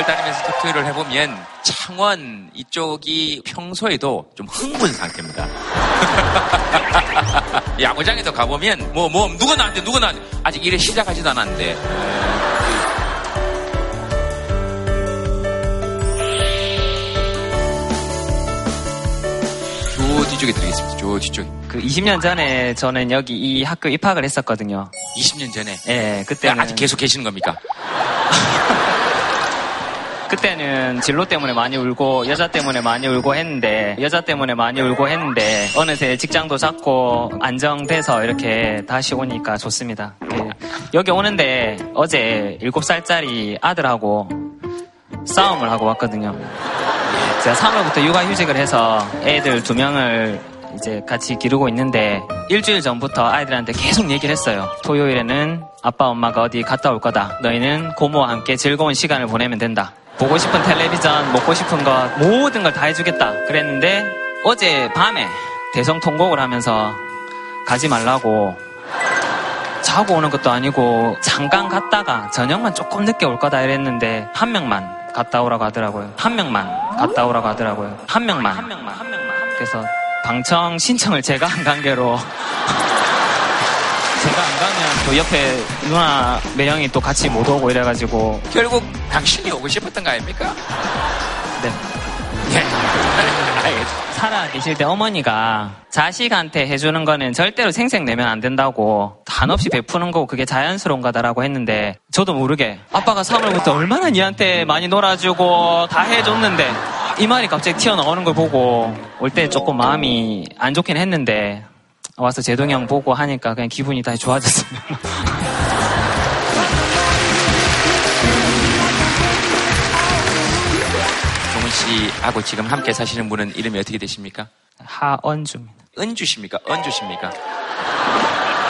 전국을 다니면서 투표를 해보면 창원 이쪽이 평소에도 좀 흥분 상태입니다. 야구장에도 가보면 뭐, 뭐, 누가 나한테, 누가 나한테. 아직 일에 시작하지도 않았는데. 저 뒤쪽에 들어겠습니다. 저 뒤쪽에. 그 20년 전에 저는 여기 이 학교 입학을 했었거든요. 20년 전에. 예, 그때는 아직 계속 계시는 겁니까? 그때는 진로 때문에 많이 울고 여자 때문에 많이 울고 했는데 여자 때문에 많이 울고 했는데 어느새 직장도 잡고 안정돼서 이렇게 다시 오니까 좋습니다. 예. 여기 오는데 어제 7살짜리 아들하고 싸움을 하고 왔거든요. 제가 3월부터 육아휴직을 해서 애들 두 명을 이제 같이 기르고 있는데 일주일 전부터 아이들한테 계속 얘기를 했어요. 토요일에는 아빠 엄마가 어디 갔다 올 거다. 너희는 고모와 함께 즐거운 시간을 보내면 된다. 보고 싶은 텔레비전, 먹고 싶은 것 모든 걸 다 해주겠다. 그랬는데 어제 밤에 대성 통곡을 하면서 가지 말라고 자고 오는 것도 아니고 잠깐 갔다가 저녁만 조금 늦게 올 거다 이랬는데 한 명만 갔다 오라고 하더라고요. 한 명만 갔다 오라고 하더라고요. 한 명만. 한 명만. 한 명만. 그래서 방청 신청을 제가 한 관계로 또 옆에 누나 매형이 또 같이 못 오고 이래가지고 결국 당신이 오고 싶었던 거 아닙니까? 네. 네. 살아 계실 때 어머니가 자식한테 해주는 거는 절대로 생색 내면 안 된다고 한없이 베푸는 거고 그게 자연스러운 거다라고 했는데 저도 모르게 아빠가 3월부터 얼마나 니한테 많이 놀아주고 다 해줬는데 이 말이 갑자기 튀어나오는 걸 보고 올 때 조금 마음이 안 좋긴 했는데 와서 제동이 형 보고 하니까 그냥 기분이 다시 좋아졌습니다. 종훈 씨하고 지금 함께 사시는 분은 이름이 어떻게 되십니까? 하언주입니다. 은주십니까? 은주십니까?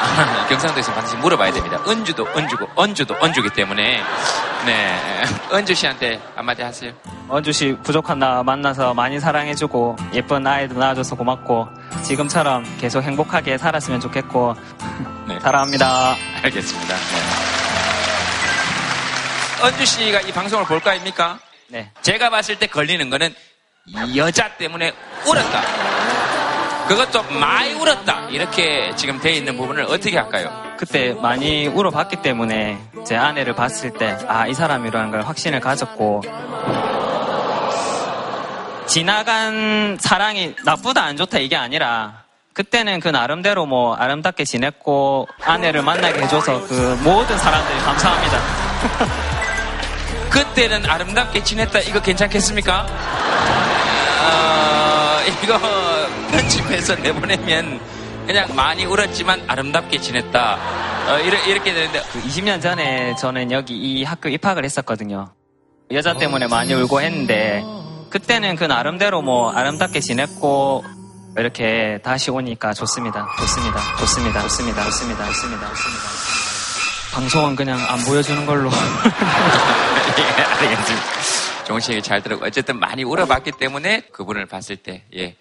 경상도에서 반드시 물어봐야 됩니다. 은주도 은주고 은주도 은주기 때문에 네 은주 씨한테 한마디 하세요. 언주 씨 부족한 나 만나서 많이 사랑해주고 예쁜 아이도 낳아줘서 고맙고 지금처럼 계속 행복하게 살았으면 좋겠고 네. 사랑합니다. 알겠습니다. 네. 은주 씨가 이 방송을 볼거 아닙니까? 네. 제가 봤을 때 걸리는 거는 이 여자 때문에 울었다. 그것도 많이 울었다. 이렇게 지금 돼 있는 부분을 어떻게 할까요? 그때 많이 울어봤기 때문에 제 아내를 봤을 때 아 이 사람이라는 걸 확신을 가졌고 지나간 사랑이 나쁘다 안 좋다 이게 아니라 그때는 그 나름대로 뭐 아름답게 지냈고 아내를 만나게 해줘서 그 모든 사람들이 감사합니다. 그때는 아름답게 지냈다. 이거 괜찮겠습니까? 어, 이거 편집해서 내보내면 그냥 많이 울었지만 아름답게 지냈다. 어, 이렇게, 이렇게 되는데 그 20년 전에 저는 여기 이 학교 입학을 했었거든요. 여자 때문에 많이 울고 했는데 그때는 그 나름대로 뭐 아름답게 지냈고 이렇게 다시 오니까 좋습니다. 좋습니다. 좋습니다. 좋습니다. 좋습니다. 좋습니다. 좋습니다. 방송은 그냥 안 보여주는 걸로. 예, 알겠습니다. 얘기 잘 들었고 어쨌든 많이 울어봤기 때문에 그분을 봤을 때 예,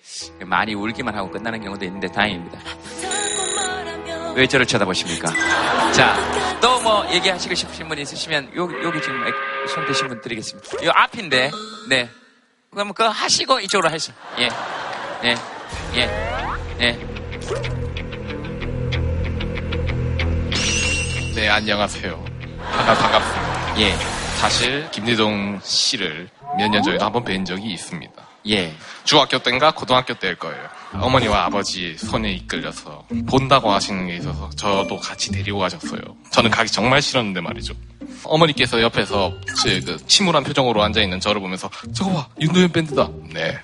많이 울기만 하고 끝나는 경우도 있는데 다행입니다. 왜 저를 쳐다보십니까? 자, 또 뭐 얘기하시고 싶으신 분 있으시면 여기, 여기 지금 손 대신 분 드리겠습니다. 이 앞인데, 네. 그럼 그거 하시고 이쪽으로 하시죠. 예, 예, 예, 예. 네, 안녕하세요. 반갑, 반갑습니다. 예, 사실 김대동 씨를 몇 년 전에도 한 번 뵌 적이 있습니다. 예. 중학교 때인가 고등학교 때일 거예요. 어머니와 아버지 손에 이끌려서 본다고 하시는 게 있어서 저도 같이 데리고 가셨어요. 저는 가기 정말 싫었는데 말이죠. 어머니께서 옆에서 제그 침울한 표정으로 앉아 있는 저를 보면서 저거 봐 윤도현 밴드다. 네.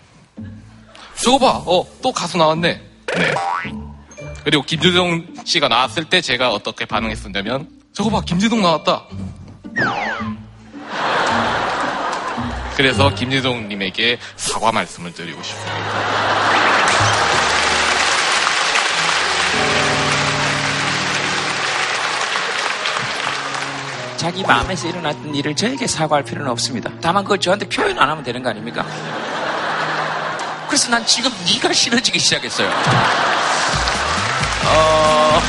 저거 봐. 어, 또 가수 나왔네. 네. 그리고 김재동 씨가 나왔을 때 제가 어떻게 반응했었냐면 저거 봐 김재동 나왔다. 그래서 김재동 님에게 사과 말씀을 드리고 싶어요. 자기 마음에서 일어났던 일을 저에게 사과할 필요는 없습니다. 다만 그걸 저한테 표현 안 하면 되는 거 아닙니까? 그래서 난 지금 네가 싫어지기 시작했어요. 어,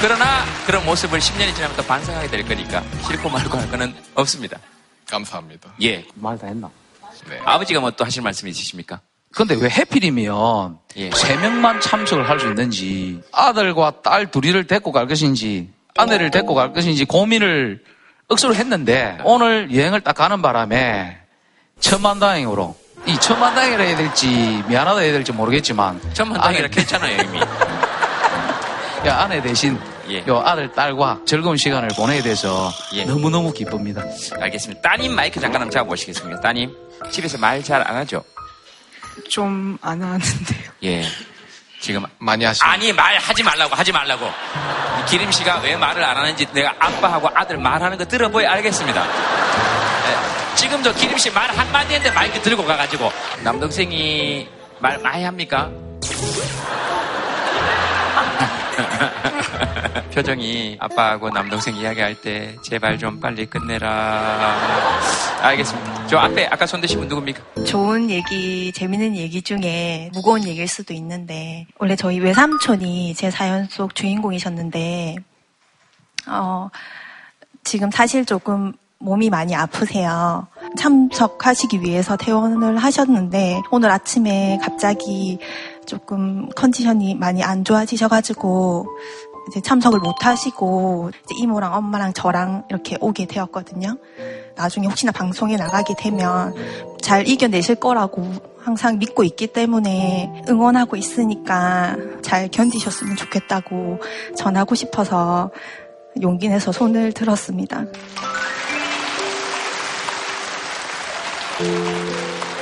그러나 그런 모습을 10년이 지나면 또 반성하게 될 거니까 싫고 말고 할 거는 없습니다. 감사합니다. 예. 말 다 했나? 네. 아버지가 뭐 또 하실 말씀 있으십니까? 근데 왜 해필이면 예. 세 명만 참석을 할 수 있는지 아들과 딸 둘이를 데리고 갈 것인지 아내를 데리고 갈 것인지 고민을 억수로 했는데 오늘 여행을 딱 가는 바람에 천만다행으로 이 천만다행이라 해야 될지 미안하다 해야 될지 모르겠지만 천만당이라 아내- 괜찮아요 이미. 야, 아내 대신 예. 요 아들 딸과 즐거운 시간을 보내게 돼서 예. 너무너무 기쁩니다. 알겠습니다. 따님 마이크 잠깐 한번 잡아보시겠습니다. 따님 집에서 말 잘 안 하죠? 좀 안 하는데요. 예. 지금 많이 하시는 아니 말 하지 말라고 하지 말라고. 기림 씨가 왜 말을 안 하는지 내가 아빠하고 아들 말하는 거 들어보야 알겠습니다. 예. 지금도 기림 씨 말 한마디 했는데 마이크 들고 가가지고 남동생이 말 많이 합니까? 표정이 아빠하고 남동생 이야기할 때 제발 좀 빨리 끝내라. 알겠습니다. 저 앞에 아까 손 드신 분 누굽니까? 좋은 얘기, 재밌는 얘기 중에 무거운 얘기일 수도 있는데, 원래 저희 외삼촌이 제 사연 속 주인공이셨는데, 어, 지금 사실 조금 몸이 많이 아프세요. 참석하시기 위해서 퇴원을 하셨는데, 오늘 아침에 갑자기 조금 컨디션이 많이 안 좋아지셔가지고, 이제 참석을 못 하시고, 이제 이모랑 엄마랑 저랑 이렇게 오게 되었거든요. 나중에 혹시나 방송에 나가게 되면 잘 이겨내실 거라고 항상 믿고 있기 때문에 응원하고 있으니까 잘 견디셨으면 좋겠다고 전하고 싶어서 용기 내서 손을 들었습니다.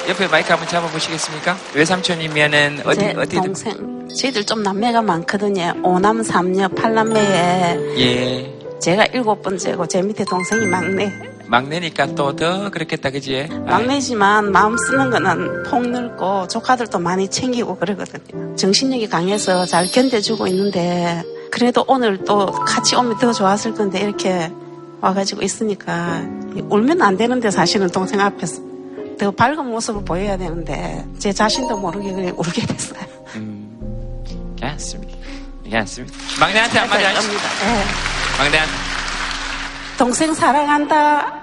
옆에 마이크 한번 잡아보시겠습니까? 외삼촌이면은 어디 제 어디 동생 저희들 좀 남매가 많거든요. 오남 삼녀 팔남매에 예 제가 일곱 번째고 제 밑에 동생이 막내. 막내니까 또 더 그렇겠다 그지? 막내지만 마음 쓰는 거는 폭넓고 조카들도 많이 챙기고 그러거든요. 정신력이 강해서 잘 견뎌주고 있는데 그래도 오늘 또 같이 오면 더 좋았을 건데 이렇게 와가지고 있으니까 울면 안 되는데 사실은 동생 앞에서 더 밝은 모습을 보여야 되는데 제 자신도 모르게 그냥 울게 됐어요. 음, 괜찮습니다. 괜찮습니다. 막내한테 한마디 하시죠. 겁니다. 예. 막내한테 동생 사랑한다.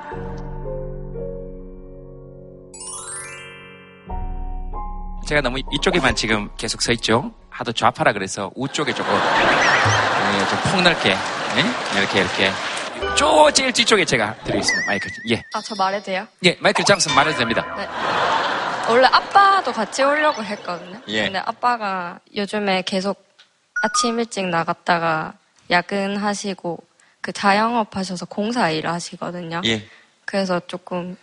제가 너무 이쪽에만 지금 계속 서 있죠. 하도 좌파라 그래서 우쪽에 조금 예, 좀 폭넓게 예? 이렇게 이렇게 쪼 제일 뒤쪽에 제가 드리겠습니다. 마이크 예, 아, 저 말해도 돼요? 예 마이크 장슨 말해도 됩니다. 네. 원래 아빠도 같이 오려고 했거든요. 예. 근데 아빠가 요즘에 계속 아침 일찍 나갔다가 야근하시고 그 자영업 하셔서 공사 일을 하시거든요. 예, 그래서 조금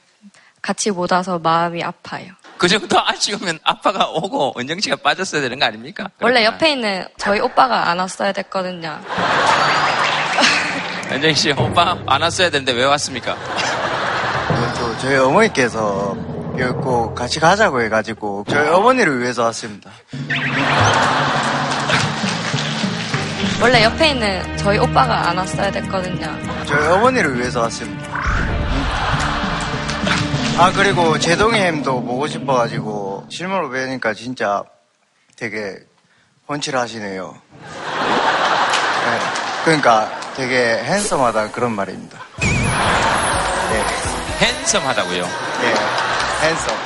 같이 못 와서 마음이 아파요. 그 정도 아쉬우면 아빠가 오고 은정 씨가 빠졌어야 되는 거 아닙니까? 원래 그렇구나. 옆에 있는 저희 오빠가 안 왔어야 됐거든요. 은정 씨 오빠 안 왔어야 되는데 왜 왔습니까? 또 저희 어머니께서 꼭 같이 가자고 해가지고 저희 어머니를 위해서 왔습니다. 원래 옆에 있는 저희 오빠가 안 왔어야 됐거든요. 저희 어머니를 위해서 왔습니다. 아 그리고 제동이 햄도 보고 싶어가지고 실물로 뵈니까 진짜 되게 훤칠하시네요. 네, 그러니까 되게 핸섬하다 그런 말입니다. 네, 핸섬하다고요. 네, 핸섬.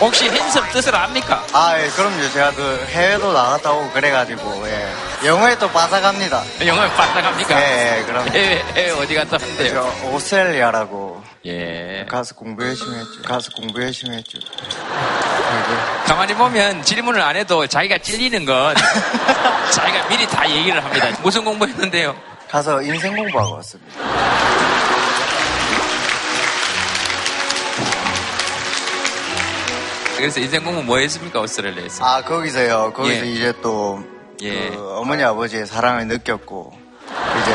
혹시 핸섬 뜻을 압니까? 아, 예, 그럼요. 제가 그 해외도 나갔다 오고 그래가지고, 예. 영어에 또 빠삭합니다. 영어에 빠삭합니까? 예, 예, 그럼. 해외, 해외 어디 갔다 왔는데요? 저 오스트레일리아라고 예. 가서 공부 열심히 했죠. 가서 공부 열심히 했죠. 예, 가만히 보면 질문을 안 해도 자기가 찔리는 건 자기가 미리 다 얘기를 합니다. 무슨 공부했는데요? 예. 가서 인생 공부하고 왔습니다. 그래서 인생 공부 뭐 했습니까? 오스트레일리아에서. 아, 거기서요. 거기서 예. 이제 또, 예. 그 어머니 아버지의 사랑을 느꼈고, 이제,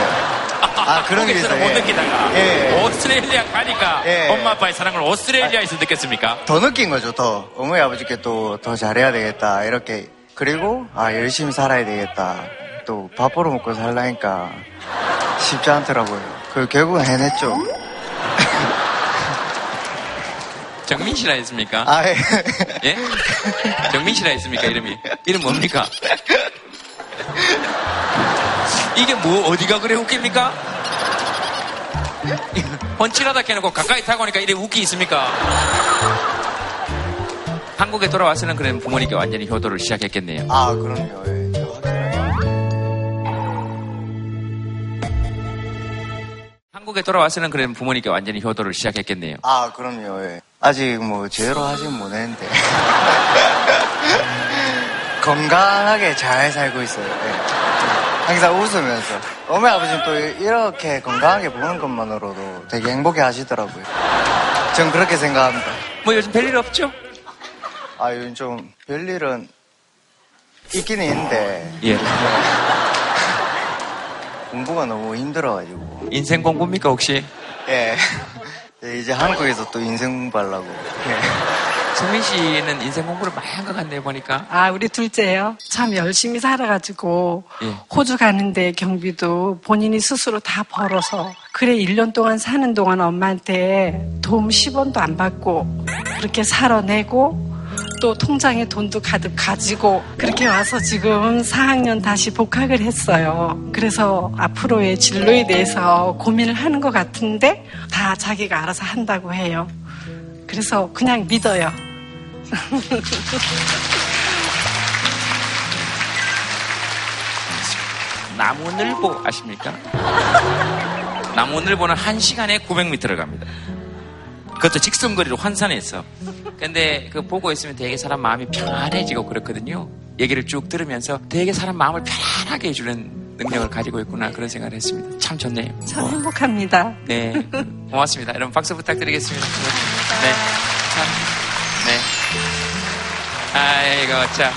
아, 그런 게 있어요. 못 예. 느끼다가 예. 오스트레일리아 가니까 예. 엄마 아빠의 사랑을 오스트레일리아에서 느꼈습니까? 더 느낀 거죠, 더. 어머니 아버지께 또 더 잘해야 되겠다, 이렇게. 그리고, 아, 열심히 살아야 되겠다. 또, 밥 벌어 먹고 살라니까 쉽지 않더라고요. 그, 결국은 해냈죠. 정민 씨라 했습니까? 아, 예. 예? 정민 씨라 했습니까? 이름이. 이름 뭡니까? 이게 뭐, 어디가 그래 웃깁니까? 펀치라다 해놓고 가까이 타고 오니까 이래 웃기 있습니까? 한국에 돌아와서는 그럼 부모님께 완전히 효도를 시작했겠네요. 아, 그럼요. 한국에 돌아와서는 그럼 부모님께 완전히 효도를 시작했겠네요. 아, 그럼요. 예. 아직 뭐 제대로 하진 못했는데. 건강하게 잘 살고 있어요. 예. 항상 웃으면서. 어머니 아버지는 또 이렇게 건강하게 보는 것만으로도 되게 행복해 하시더라고요. 전 그렇게 생각합니다. 뭐 요즘 별일 없죠? 아, 요즘 좀 별일은 있긴 있는데 예. 공부가 너무 힘들어가지고. 인생 공부입니까 혹시? 예. 예, 이제 한국에서 또 인생 공부하려고. 예. 성민 씨는 인생 공부를 많이 한 것 같네요 보니까. 아, 우리 둘째요. 참 열심히 살아가지고 예. 호주 가는데 경비도 본인이 스스로 다 벌어서 그래 1년 동안 사는 동안 엄마한테 도움 10원도 안 받고 그렇게 살아내고 또 통장에 돈도 가득 가지고 그렇게 와서 지금 4학년 다시 복학을 했어요. 그래서 앞으로의 진로에 대해서 고민을 하는 것 같은데 다 자기가 알아서 한다고 해요. 그래서 그냥 믿어요. 나무늘보 아십니까? 나무늘보는 한 시간에 900m를 갑니다. 그것도 직선거리로 환산해서. 근데 그 보고 있으면 되게 사람 마음이 편안해지고 그렇거든요. 얘기를 쭉 들으면서 되게 사람 마음을 편하게 해주는 능력을 가지고 있구나 그런 생각을 했습니다. 참 좋네요. 참 행복합니다. 네. 고맙습니다. 여러분 박수 부탁드리겠습니다. 네. 참. 네. 아이고, 자.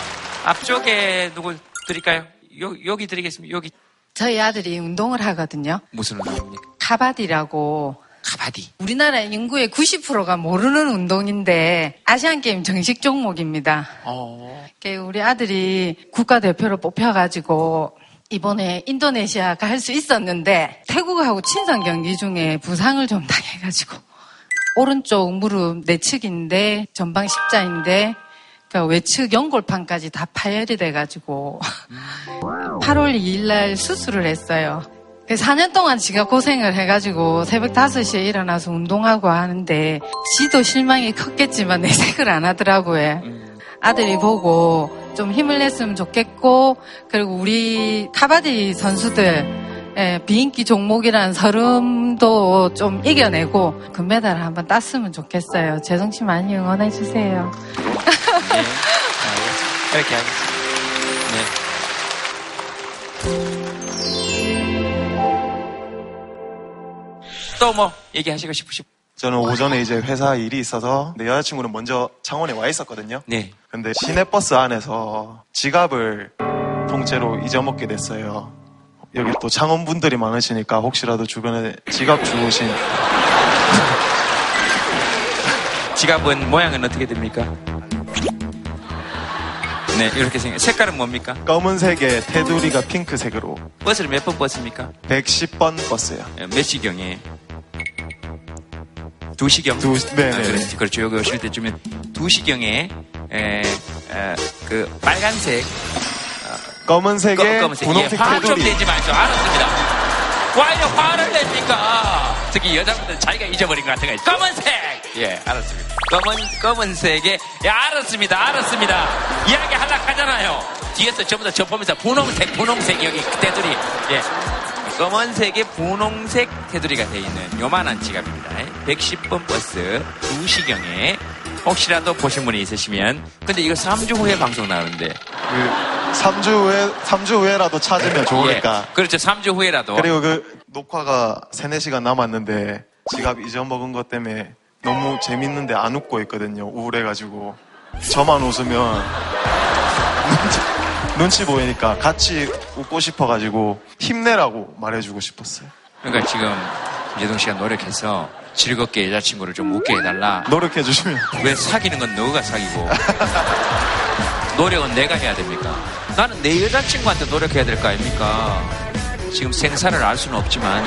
앞쪽에 누구 드릴까요? 요, 여기 드리겠습니다. 여기. 저희 아들이 운동을 하거든요. 무슨 운동입니까? 카바디라고 카바디. 우리나라 인구의 90%가 모르는 운동인데 아시안 게임 정식 종목입니다. 어. 우리 아들이 국가대표로 뽑혀가지고 이번에 인도네시아가 할 수 있었는데 태국하고 친선 경기 중에 부상을 좀 당해가지고 오른쪽 무릎 내측인데 전방 십자인데 그러니까 외측 연골판까지 다 파열이 돼가지고 8월 2일 날 수술을 했어요. 4년 동안 지가 고생을 해가지고 새벽 5시에 일어나서 운동하고 하는데 지도 실망이 컸겠지만 내색을 안 하더라고요. 아들이 보고 좀 힘을 냈으면 좋겠고 그리고 우리 카바디 선수들 예, 비인기 종목이라는 서름도 좀 이겨내고 금메달을 한번 땄으면 좋겠어요. 재성 씨 많이 응원해 주세요. 네. 아, 이렇게 하겠습니다. 네. 또 뭐 얘기하시고 싶으신 저는 오전에 이제 회사 일이 있어서 내 여자친구는 먼저 창원에 와 있었거든요. 네. 근데 시내버스 안에서 지갑을 통째로 잊어먹게 됐어요. 여기 또 창원 분들이 많으시니까 혹시라도 주변에 지갑 주우신 지갑은 모양은 어떻게 됩니까? 네, 이렇게 생겨. 색깔은 뭡니까? 검은색에 테두리가 핑크색으로 버스를 몇 번 버스입니까? 110번 버스요. 예, 몇 시경에? 두 시경? 두, 네, 아, 네. 그렇죠. 여기 오실 때쯤에 두 시경에, 에, 에, 그, 빨간색, 검은색에 검-. 분홍색 예, 화좀. 내지 마죠. 알았습니다. 왜 화를 냅니까? 특히 여자분들 자기가 잊어버린 것 같은 거. 검은색! 예, 알았습니다. 검은, 검은색에, 예, 알았습니다. 알았습니다. 이야기 하려고 하잖아요. 뒤에서 전부 다 접하면서 분홍색, 분홍색, 여기 테두리. 예. 검은색에 분홍색 테두리가 되어 있는 요만한 지갑입니다. 110번 버스 2시경에 혹시라도 보신 분이 있으시면 근데 이거 3주 후에 방송 나오는데 그 3주 후에 3주 후에라도 찾으면 좋으니까. 예, 그렇죠. 3주 후에라도. 그리고 그 녹화가 3, 4시간 남았는데 지갑 잊어먹은 것 때문에 너무 재밌는데 안 웃고 있거든요. 우울해가지고. 저만 웃으면 눈치 보이니까 같이 웃고 싶어가지고 힘내라고 말해주고 싶었어요. 그러니까 지금 예동 씨가 노력해서 즐겁게 여자친구를 좀 웃게 해달라. 노력해주시면. 왜 사귀는 건 너가 사귀고 노력은 내가 해야 됩니까? 나는 내 여자친구한테 노력해야 될 거 아닙니까? 지금 생사를 알 수는 없지만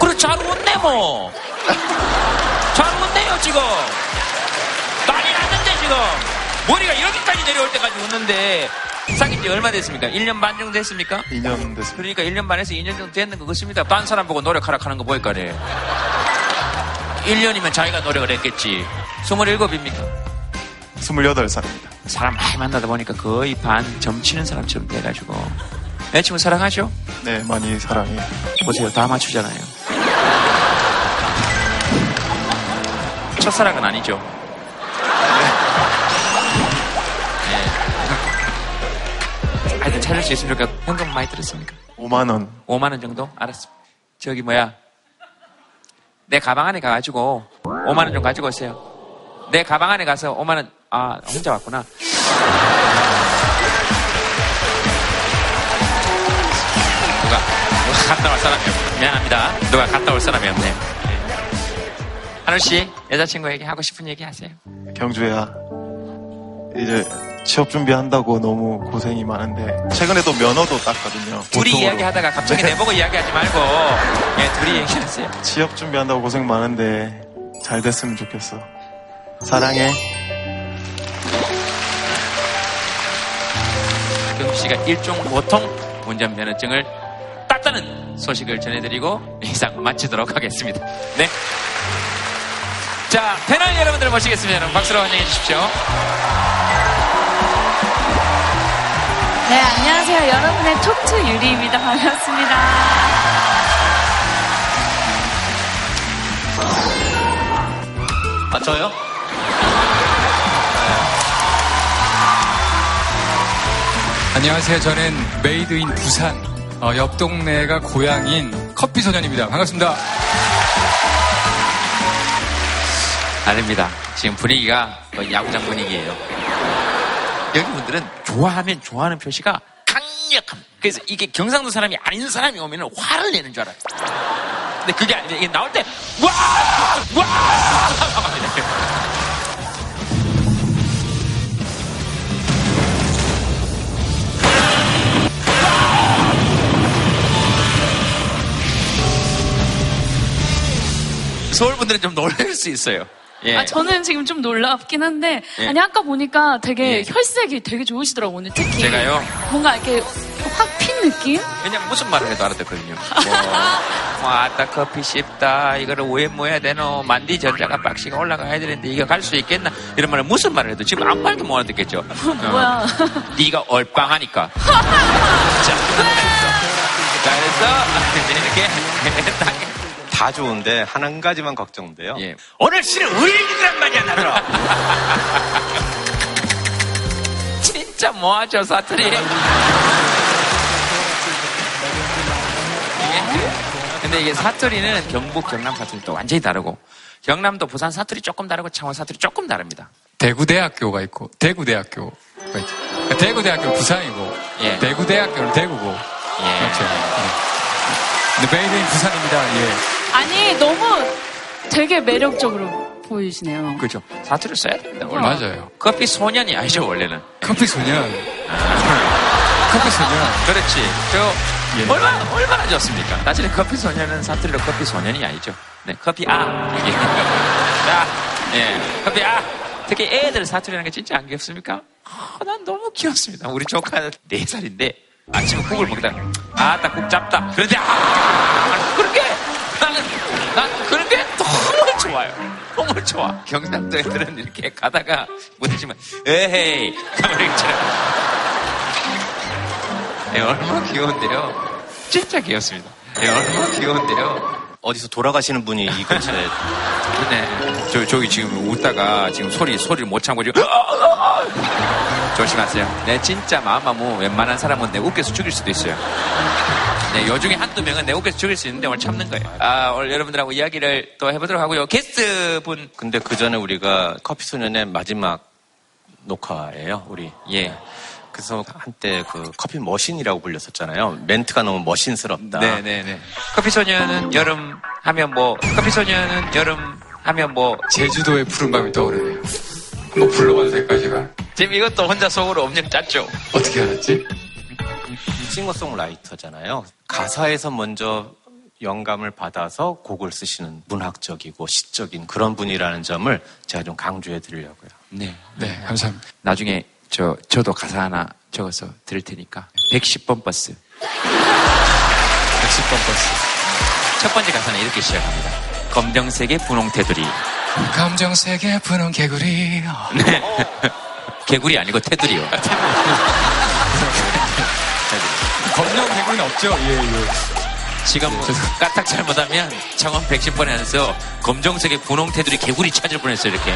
그래 잘 웃네 뭐. 잘 웃네요 지금. 난리 났는데 지금. 머리가 여기까지 내려올 때까지 웃는데 사귄 지 얼마 됐습니까? 1년 반 정도 됐습니까? 2년 됐습니다. 그러니까 1년 반에서 2년 정도 됐는 거 같습니다. 딴 사람 보고 노력하라 하는 거 보니까 네. 1년이면 자기가 노력을 했겠지. 27입니까? 28살입니다. 사람 많이 만나다 보니까 거의 반 점치는 사람처럼 돼가지고. 여자친구 사랑하죠? 네, 많이 사랑해요. 보세요. 다 맞추잖아요. 첫사랑은 아니죠. 찾을 수 좋겠고, 현금 많이 들었습니까? 5만 원. 5만 원 정도? 알았어. 저기 뭐야. 내 가방 안에 가가지고 5만 원 좀 가지고 오세요. 내 가방 안에 가서 5만 원, 아, 혼자 왔구나. 누가, 누가 갔다 올 사람이 없네. 미안합니다. 누가 갔다 올 사람이 없네. 한우 씨, 여자친구에게 하고 싶은 얘기 하세요. 경주야. 이제 취업 준비한다고 너무 고생이 많은데 최근에 또 면허도 땄거든요. 둘이 보통으로. 이야기하다가 갑자기 네. 내보고 이야기하지 말고, 예, 둘이 얘기하세요. 취업 준비한다고 고생 많은데 잘 됐으면 좋겠어. 사랑해. 경주 씨가 일종 보통 운전 면허증을 땄다는 소식을 전해드리고 이상 마치도록 하겠습니다. 네. 자, 배낭 여러분들 모시겠습니다. 여러분 박수로 환영해 주십시오. 네, 안녕하세요. 여러분의 톡투 유리입니다. 반갑습니다. 아, 저요? 안녕하세요. 저는 made in 부산 어, 옆 동네가 고향인 커피 소년입니다. 반갑습니다. 아닙니다. 지금 분위기가 거의 야구장 분위기예요. 여기 분들은 좋아하면 좋아하는 표시가 강력합니다. 그래서 이게 경상도 사람이 아닌 사람이 오면 화를 내는 줄 알아요. 근데 그게 아니라 이게 나올 때 와! 와! 서울 분들은 좀 놀랄 수 있어요. 예. 아, 저는 지금 좀 놀랍긴 한데, 예. 아니, 아까 보니까 되게 예. 혈색이 되게 좋으시더라고요, 오늘 특히. 제가요? 뭔가 이렇게 확 핀 느낌? 그냥 무슨 말을 해도 알아듣거든요. 뭐, 뭐, 아따 커피 쉽다. 이거를 왜 뭐해야 되노? 만디 전자가 박씨가 올라가야 되는데 이거 갈 수 있겠나? 이런 말을 무슨 말을 해도 지금 아무 말도 못 알아듣겠죠. 어. 뭐야. 네가 얼빵하니까. 자, 그래서 이렇게 딱 다 좋은데 한 가지만 걱정돼요. 예. 오늘 씨는 의인이란 말이야 나들어. 진짜 뭐하죠 사투리? 예. 근데 이게 사투리는 경북 경남 사투리도 완전히 다르고 경남도 부산 사투리 조금 다르고 창원 사투리 조금 다릅니다. 대구대학교가 있고 대구대학교가 있죠. 그러니까 대구대학교는 부산이고 예. 대구대학교는 대구고 예. 그렇죠. 네. 근데 made in 부산입니다. 예. 아니, 너무 되게 매력적으로 보이시네요. 그렇죠. 사투리 써야 됩니다. 원래. 맞아요. 커피 소년이 아니죠 원래는. 커피 소년. 커피 소년. 그렇지. 저 예. 얼마나 얼마나 좋습니까? 사실은 커피 소년은 사투리로 커피 소년이 아니죠. 네, 커피 아. 이게. 자, 예, 커피 아. 특히 애들 사투리라는 게 진짜 안 귀엽습니까? 아, 난 너무 귀엽습니다. 우리 조카 네 살인데 아침에 국을 먹다가 아따 국 잡다. 그런데 아 그런 게 나는 난 그런 게 너무 좋아요. 너무 좋아. 경상도 애들은 이렇게 가다가 부딪히면 에헤이 가버리처럼. 예, 얼마나 귀여운데요. 진짜 귀엽습니다. 예, 얼마나 귀여운데요. 어디서 돌아가시는 분이 이 근처에 네. 저, 저기 지금 웃다가 지금 소리, 소리를 못 참고 지금 조심하세요. 네, 진짜 마음마무 웬만한 사람은 내 웃겨서 죽일 수도 있어요. 네, 요 중에 한두 명은 내 웃겨서 죽일 수 있는데 오늘 참는 거예요. 아, 오늘 여러분들하고 이야기를 또 해보도록 하고요. 게스트 분. 근데 그 전에 우리가 커피 소년의 마지막 녹화예요, 우리. 예. 그래서 한때 그 커피 머신이라고 불렸었잖아요. 멘트가 너무 머신스럽다. 네네네. 커피 소년은 여름 하면 뭐, 커피 소년은 여름 하면 뭐, 제주도의 푸른 밤이 떠오르네요. 한번 불러봐도 될까요, 제가? 지금 이것도 혼자 속으로 엄청 짰죠? 어떻게 알았지? 싱어송라이터잖아요. 가사에서 먼저 영감을 받아서 곡을 쓰시는 문학적이고 시적인 그런 분이라는 점을 제가 좀 강조해 드리려고요. 네. 네, 감사합니다. 나중에 저, 저도 가사 하나 적어서 드릴 테니까 110번 버스. 110번 버스. 첫 번째 가사는 이렇게 시작합니다. 검정색의 분홍 테두리. 검정색의 분홍 개구리. 네. 개구리 아니고 테두리요. 개구리는 없죠? 예, 예. 지금 까딱 잘못하면 창원 110번에 하면서 검정색의 분홍 테두리 개구리 찾을 뻔했어요, 이렇게.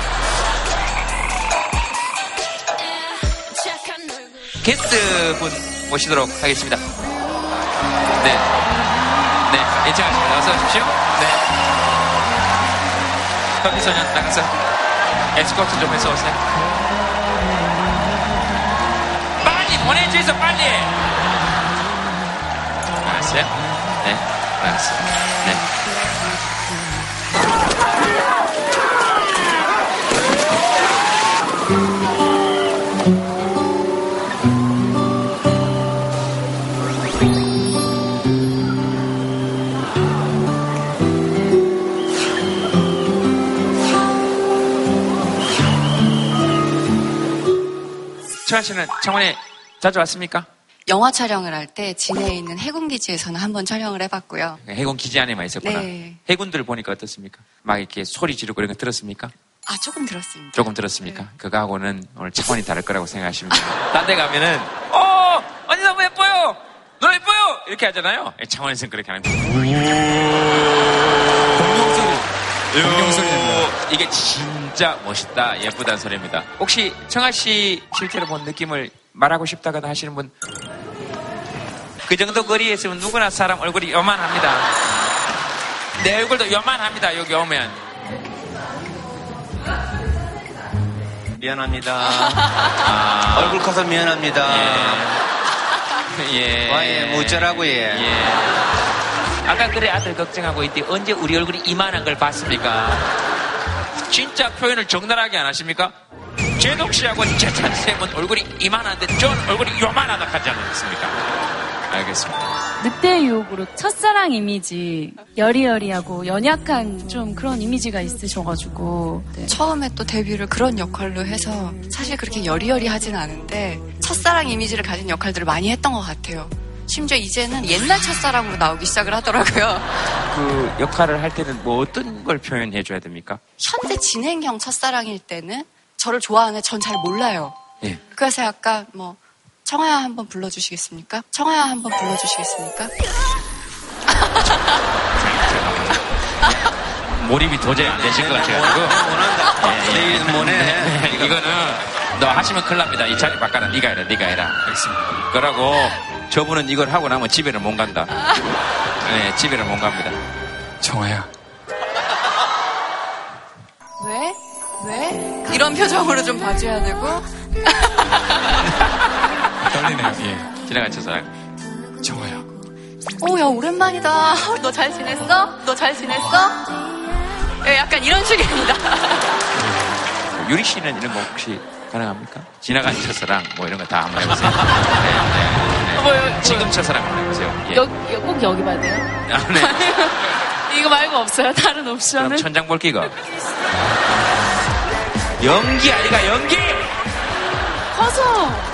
게스트 분 모시도록 하겠습니다. 네. 네, 예청하십니다. 어서 오십시오. 네. 커피소년 나가서 에스코트 좀 해서 오세요. 빨리 보내주세요, 빨리! 알았어요? 네, 알았어요. 네. 최한 씨는 창원에 자주 왔습니까? 영화 촬영을 할 때 진해에 있는 해군 기지에서는 한번 촬영을 해봤고요. 해군 기지 안에만 있었구나. 네. 해군들 보니까 어떻습니까? 막 이렇게 소리 지르고 이런 거 들었습니까? 아, 조금 들었습니다. 조금 들었습니까? 그거하고는 오늘 차원이 다를 거라고 생각하시면 돼요. 딴 데 가면은, 어! 언니 너무 예뻐요! 너 예뻐요! 이렇게 하잖아요. 그렇게. 공룡 소리. 공룡 소리 납니다. 이게 진짜 멋있다, 예쁘다는 소리입니다. 혹시 청아 씨 실제로 본 느낌을 말하고 싶다거나 하시는 분? 그 정도 거리에 있으면 누구나 사람 얼굴이 요만합니다. 내 얼굴도 요만합니다, 여기 오면. 미안합니다. 아. 얼굴 커서 미안합니다. 예. 와, 예, 뭐 어쩌라고, 예. 아까 그래 아들 걱정하고 있대. 언제 우리 얼굴이 이만한 걸 봤습니까? 진짜 표현을 적나라하게 안 하십니까? 제동 씨하고 재찬 쌤은 얼굴이 이만한데 전 얼굴이 요만하다 하지 않았습니까? 알겠습니다. 늑대의 유혹으로 첫사랑 이미지 여리여리하고 연약한 좀 그런 이미지가 있으셔가지고 네. 처음에 또 데뷔를 그런 역할로 해서 사실 그렇게 여리여리하진 않은데 첫사랑 이미지를 가진 역할들을 많이 했던 것 같아요. 심지어 이제는 옛날 첫사랑으로 나오기 시작을 하더라고요. 그 역할을 할 때는 뭐 어떤 걸 표현해 줘야 됩니까? 현대 진행형 첫사랑일 때는 저를 좋아하는 전 잘 몰라요. 예. 그래서 약간 뭐 청아야 한번 불러주시겠습니까? 청아야 한번 불러주시겠습니까? 몰입이 도저히 안 되실 것 같아가지고. 예, 예. 네, 이거는 너 하시면 큰일 납니다. 이 자리 바꿔라. 네가 해라. 네가 해라. 알겠습니다. 그러고 저분은 이걸 하고 나면 집에는 못 간다. 네, 집에는 못 갑니다. 정아야. 왜? 왜? 이런 표정으로 좀 봐줘야 되고. 떨리네요. 예. 지나간 첫사랑. 정아야. 오, 야, 오랜만이다. 너 잘 지냈어? 너 잘 지냈어? 예, 약간 이런 식입니다. 유리 씨는 이런 거 혹시 가능합니까? 지나간 첫사랑 뭐 이런 거 다 한번 해보세요. 네, 네, 네. 뭐요? 지금 첫사랑 한번 해보세요. 예. 여, 여- 꼭 여기 봐야 돼요? 아, 네. 이거 말고 없어요? 다른 옵션은? 천장 볼기가. 연기 아이가 연기! 커서.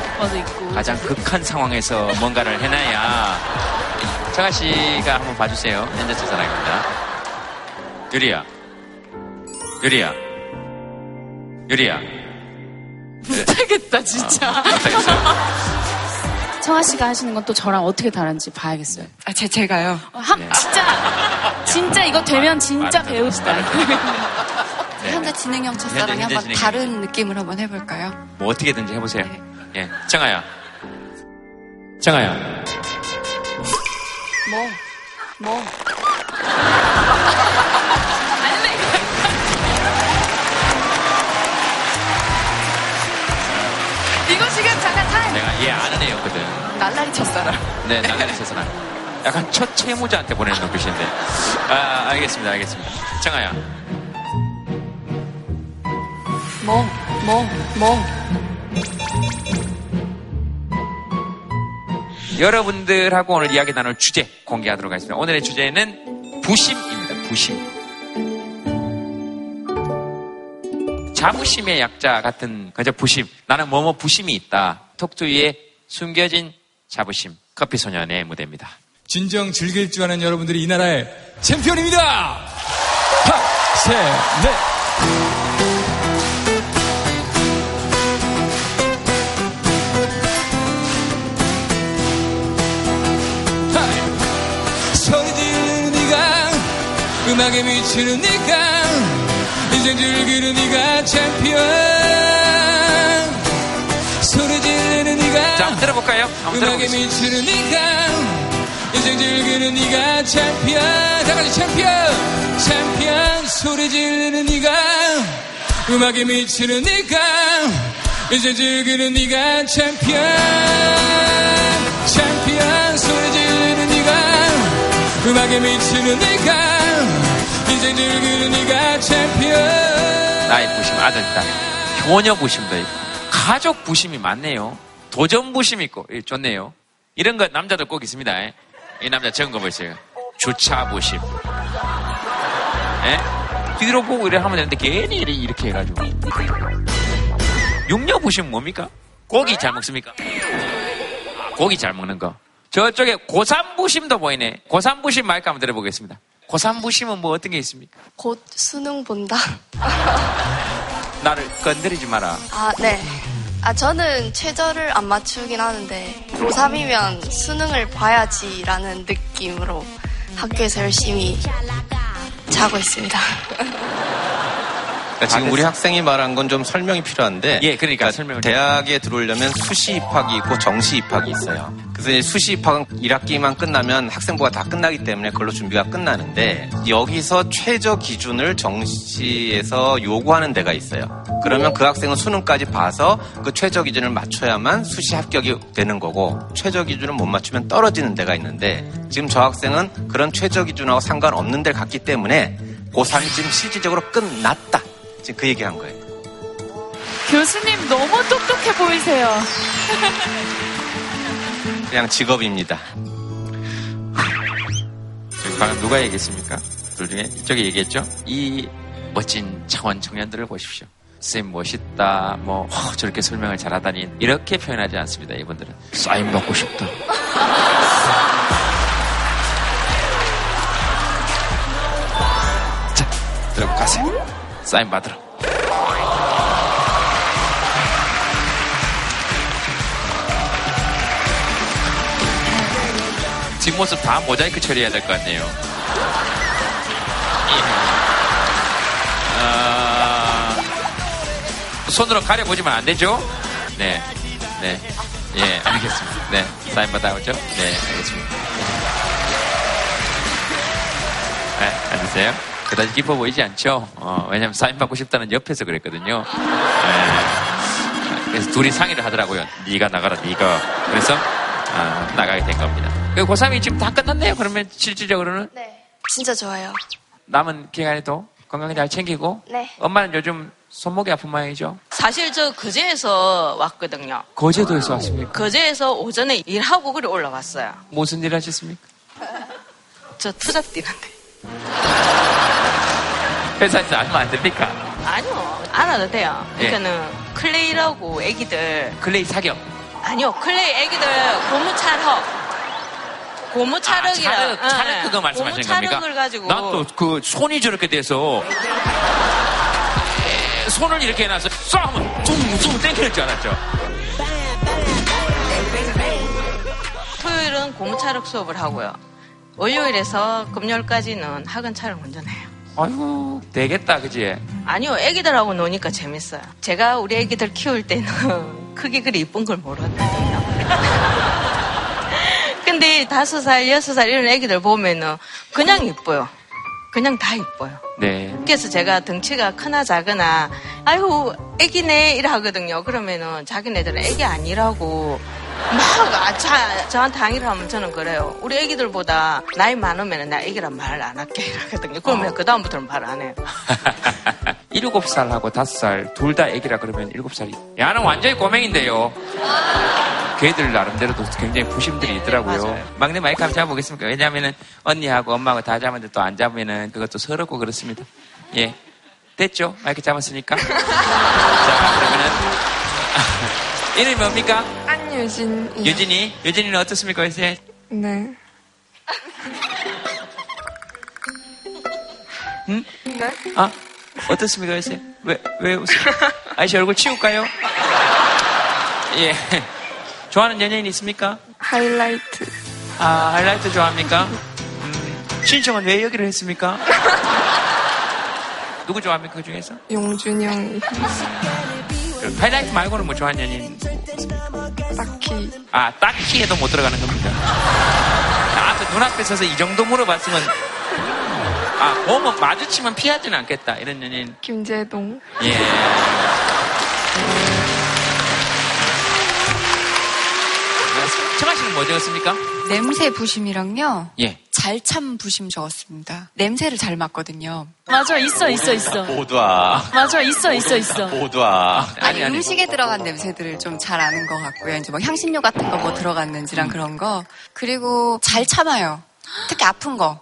가장 극한 상황에서 뭔가를 해놔야 정아 씨가 한번 봐주세요. 현재 첫사랑입니다. 유리야. 유리야. 유리야. 못하겠다, 진짜. 못하겠어요? 청아 씨가 하시는 건 또 저랑 어떻게 다른지 봐야겠어요. 아, 제, 제가요? 어, 한, 진짜, 진짜 이거 되면 진짜 배우시다. 네. 현대 진행형 첫사랑이 현대 한번 진행형. 다른 느낌으로 한번 해볼까요? 뭐 어떻게든지 해보세요. 예. 정아야. 정아야. 뭐? 뭐? 이거 지금 잠깐 타임! 내가 얘 아는 애였거든. 날라리 첫사랑. 네, 나는 세사랑. 약간 첫 채무자한테 보내는 눈빛인데. 아, 알겠습니다, 알겠습니다. 정아야. 뭐? 뭐? 뭐? 여러분들하고 오늘 이야기 나눌 주제 공개하도록 하겠습니다. 오늘의 주제는 부심입니다. 부심. 자부심의 약자 같은 그저 부심. 나는 뭐뭐 부심이 있다. 톡투유의 숨겨진 자부심 커피 소년의 무대입니다. 진정 즐길 줄 아는 여러분들이 이 나라의 챔피언입니다. 하나, 셋, 넷. 음악에 미치는 네가 인생 즐기는 네가 챔피언 소리 지르는 네가 자, 한번 들어볼까요? 한번 음악에. 미치는 네가 인생 즐기는 네가 챔피언 다 같이 챔피언 챔피언 소리 지르는 네가 음악에 미치는 네가 인생 즐기는 네가 챔피언 챔피언 소리 지르는 네가 음악에 미치는 네가 인생 즐기는 네가 챔피언 나의 부심, 아들, 딸. 효녀 부심도 있고, 가족 부심이 많네요. 도전 부심 있고, 예, 좋네요. 이런 거 남자들 꼭 있습니다. 예. 이 남자 적은 거 보세요. 주차 부심. 예? 뒤로 보고 이래 하면 되는데 괜히 이렇게, 해가지고. 육녀 부심 뭡니까? 고기 잘 먹습니까? 고기 잘 먹는 거. 저쪽에 고산 부심도 보이네. 고산 부심 마이크 한번 들어보겠습니다. 고산 부심은 뭐 어떤 게 있습니까? 곧 수능 본다. 나를 건드리지 마라. 아, 네. 아, 저는 최저를 안 맞추긴 하는데, 고3이면 수능을 봐야지라는 느낌으로 학교에서 열심히 자고 있습니다. 그러니까 지금 우리 학생이 말한 건 좀 설명이 필요한데. 예, 그러니까 설명을 대학에 들어오려면 수시 입학이 있고 정시 입학이 있어요. 그래서 수시 입학은 1학기만 끝나면 학생부가 다 끝나기 때문에 그걸로 준비가 끝나는데 여기서 최저 기준을 정시에서 요구하는 데가 있어요. 그러면 그 학생은 수능까지 봐서 그 최저 기준을 맞춰야만 수시 합격이 되는 거고 최저 기준을 못 맞추면 떨어지는 데가 있는데 지금 저 학생은 그런 최저 기준하고 상관없는 데를 갔기 때문에 고3이 지금 실질적으로 끝났다. 지금 그 얘기한 거예요. 교수님 너무 똑똑해 보이세요. 그냥 직업입니다. 방금 누가 얘기했습니까? 둘 중에 이쪽에 얘기했죠? 이 멋진 차원 청년들을 보십시오. 쌤 멋있다, 뭐 어, 저렇게 설명을 잘하다니 이렇게 표현하지 않습니다. 이분들은 사인 받고 싶다. 자, 들어가세요. 사인 받으러. 뒷모습 다 모자이크 처리해야 될 것 같네요. 예. 아, 손으로 가려보지면 안 되죠? 네. 네. 예, 알겠습니다. 네. 사인 받아오죠? 네, 알겠습니다. 네, 앉으세요. 그다지 기뻐 보이지 않죠? 어, 왜냐면 사인 받고 싶다는 옆에서 그랬거든요. 네. 그래서 둘이 상의를 하더라고요. 네가 나가라, 네가. 그래서 아, 나가게 된 겁니다. 그 고3이 지금 다 끝났네요. 그러면 실질적으로는 네. 진짜 좋아요. 남은 기간에도 건강 잘 챙기고 네. 엄마는 요즘 손목이 아픈 모양이죠. 사실 저 거제에서 왔거든요. 거제도에서 왔습니까? 거제에서 오전에 일하고 그래 올라왔어요. 무슨 일 하셨습니까? 저 투잡 뛰는데. 회사에서 알면 안 됩니까? 아니요, 안 와도 돼요. 예. 그러니까는 clay라고 애기들. 클레이 사격. 아니요, clay 애기들 고무 찰흙. 고무 찰흙이라. 찰흙, 응, 찰흙 응. 그거 말씀하시는 고무 겁니까? 찰흙을 가지고. 난 또 그 손이 저렇게 돼서 에, 손을 이렇게 해놔서 쏴하면 퉁퉁 땡기는 줄 알았죠. 토요일은 고무 찰흙 수업을 하고요. 월요일에서 금요일까지는 학원 차량 운전해요. 아이고 되겠다 그지? 아니요, 애기들하고 노니까 재밌어요. 제가 우리 애기들 키울 때는 크게 그리 이쁜 걸 몰랐거든요. 근데 다섯 살, 여섯 살 이런 애기들 보면은 그냥 이뻐요. 그냥 다 이뻐요. 네. 그래서 제가 덩치가 크나 작으나 아이고 애기네 이래 하거든요. 그러면은 자기네들은 애기 아니라고 막 아, 자, 저한테 항의를 하면 저는 그래요. 우리 애기들보다 나이 많으면 나 애기란 말안 할게 이러거든요. 그러면 그 다음부터는 말 안 해요. 일곱 살하고 다섯 살 둘 다 애기라 그러면 일곱 살이. 야 는 완전히 꼬맹인데요. 걔들 나름대로 도 굉장히 부심들이 있더라고요. 막내 마이크 한번 잡아보겠습니까? 왜냐하면은 언니하고 엄마하고 다 잡았는데 또 안 잡으면은 그것도 서럽고 그렇습니다. 예. 됐죠? 마이크 잡았으니까. 자, 그러면은. 이름이 뭡니까? 유진. 유진이? 유진이는 어떻습니까, 요새? 네. 응? 네? 아, 어떻습니까, 요새? 왜, 왜 웃어요? 아저씨 얼굴 치울까요? 예. 좋아하는 연예인 있습니까? 하이라이트. 아, 하이라이트 좋아합니까? 음, 신청은 왜 여기를 했습니까? 누구 좋아합니까, 그 중에서? 용준영이. 그 하이라이트 말고는 뭐 좋아하는 연예인? 딱히. 아, 딱히 해도 못 들어가는 겁니다. 나한테 눈앞에 서서 이 정도 물어봤으면, 아, 보면 마주치면 피하지는 않겠다. 이런 연예인. 김재동. 예. 청아 씨는 뭐 적었습니까? 냄새 부심이랑요. 예. 잘 참 부심 적었습니다. 냄새를 잘 맡거든요. 맞아, 있어, 있어, 있어. 모두와. 맞아, 있어, 있어, 있어. 모두와. 아니, 음식에 들어간 냄새들을 좀 잘 아는 것 같고요. 이제 뭐 향신료 같은 거 뭐 들어갔는지랑 그런 거. 그리고 잘 참아요. 특히 아픈 거.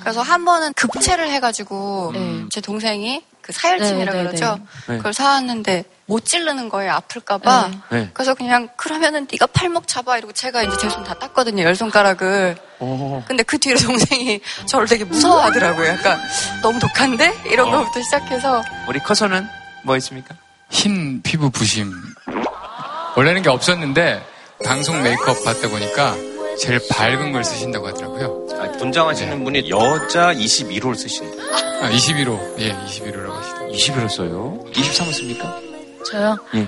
그래서 한 번은 급체를 해가지고 제 동생이 그 사열침이라 네, 네, 그러죠. 네. 그걸 사왔는데 못 찌르는 거예요. 아플까봐. 네. 그래서 그냥 그러면은 네가 팔목 잡아 이러고 제가 이제 제 손 다 땄거든요. 열 손가락을. 오. 근데 그 뒤로 동생이 저를 되게 무서워하더라고요. 약간 너무 독한데 이런 어. 거부터 시작해서 우리 커서는 뭐 있습니까? 흰 피부 부심. 원래는 게 없었는데 방송 메이크업 받다 보니까 제일 밝은 걸 쓰신다고 하더라고요. 분장하시는 분이 여자 21호를 쓰신다. 아, 21호. 예, 21호라고 하시더라고요. 21호 써요? 23호 씁니까? 저요? 예.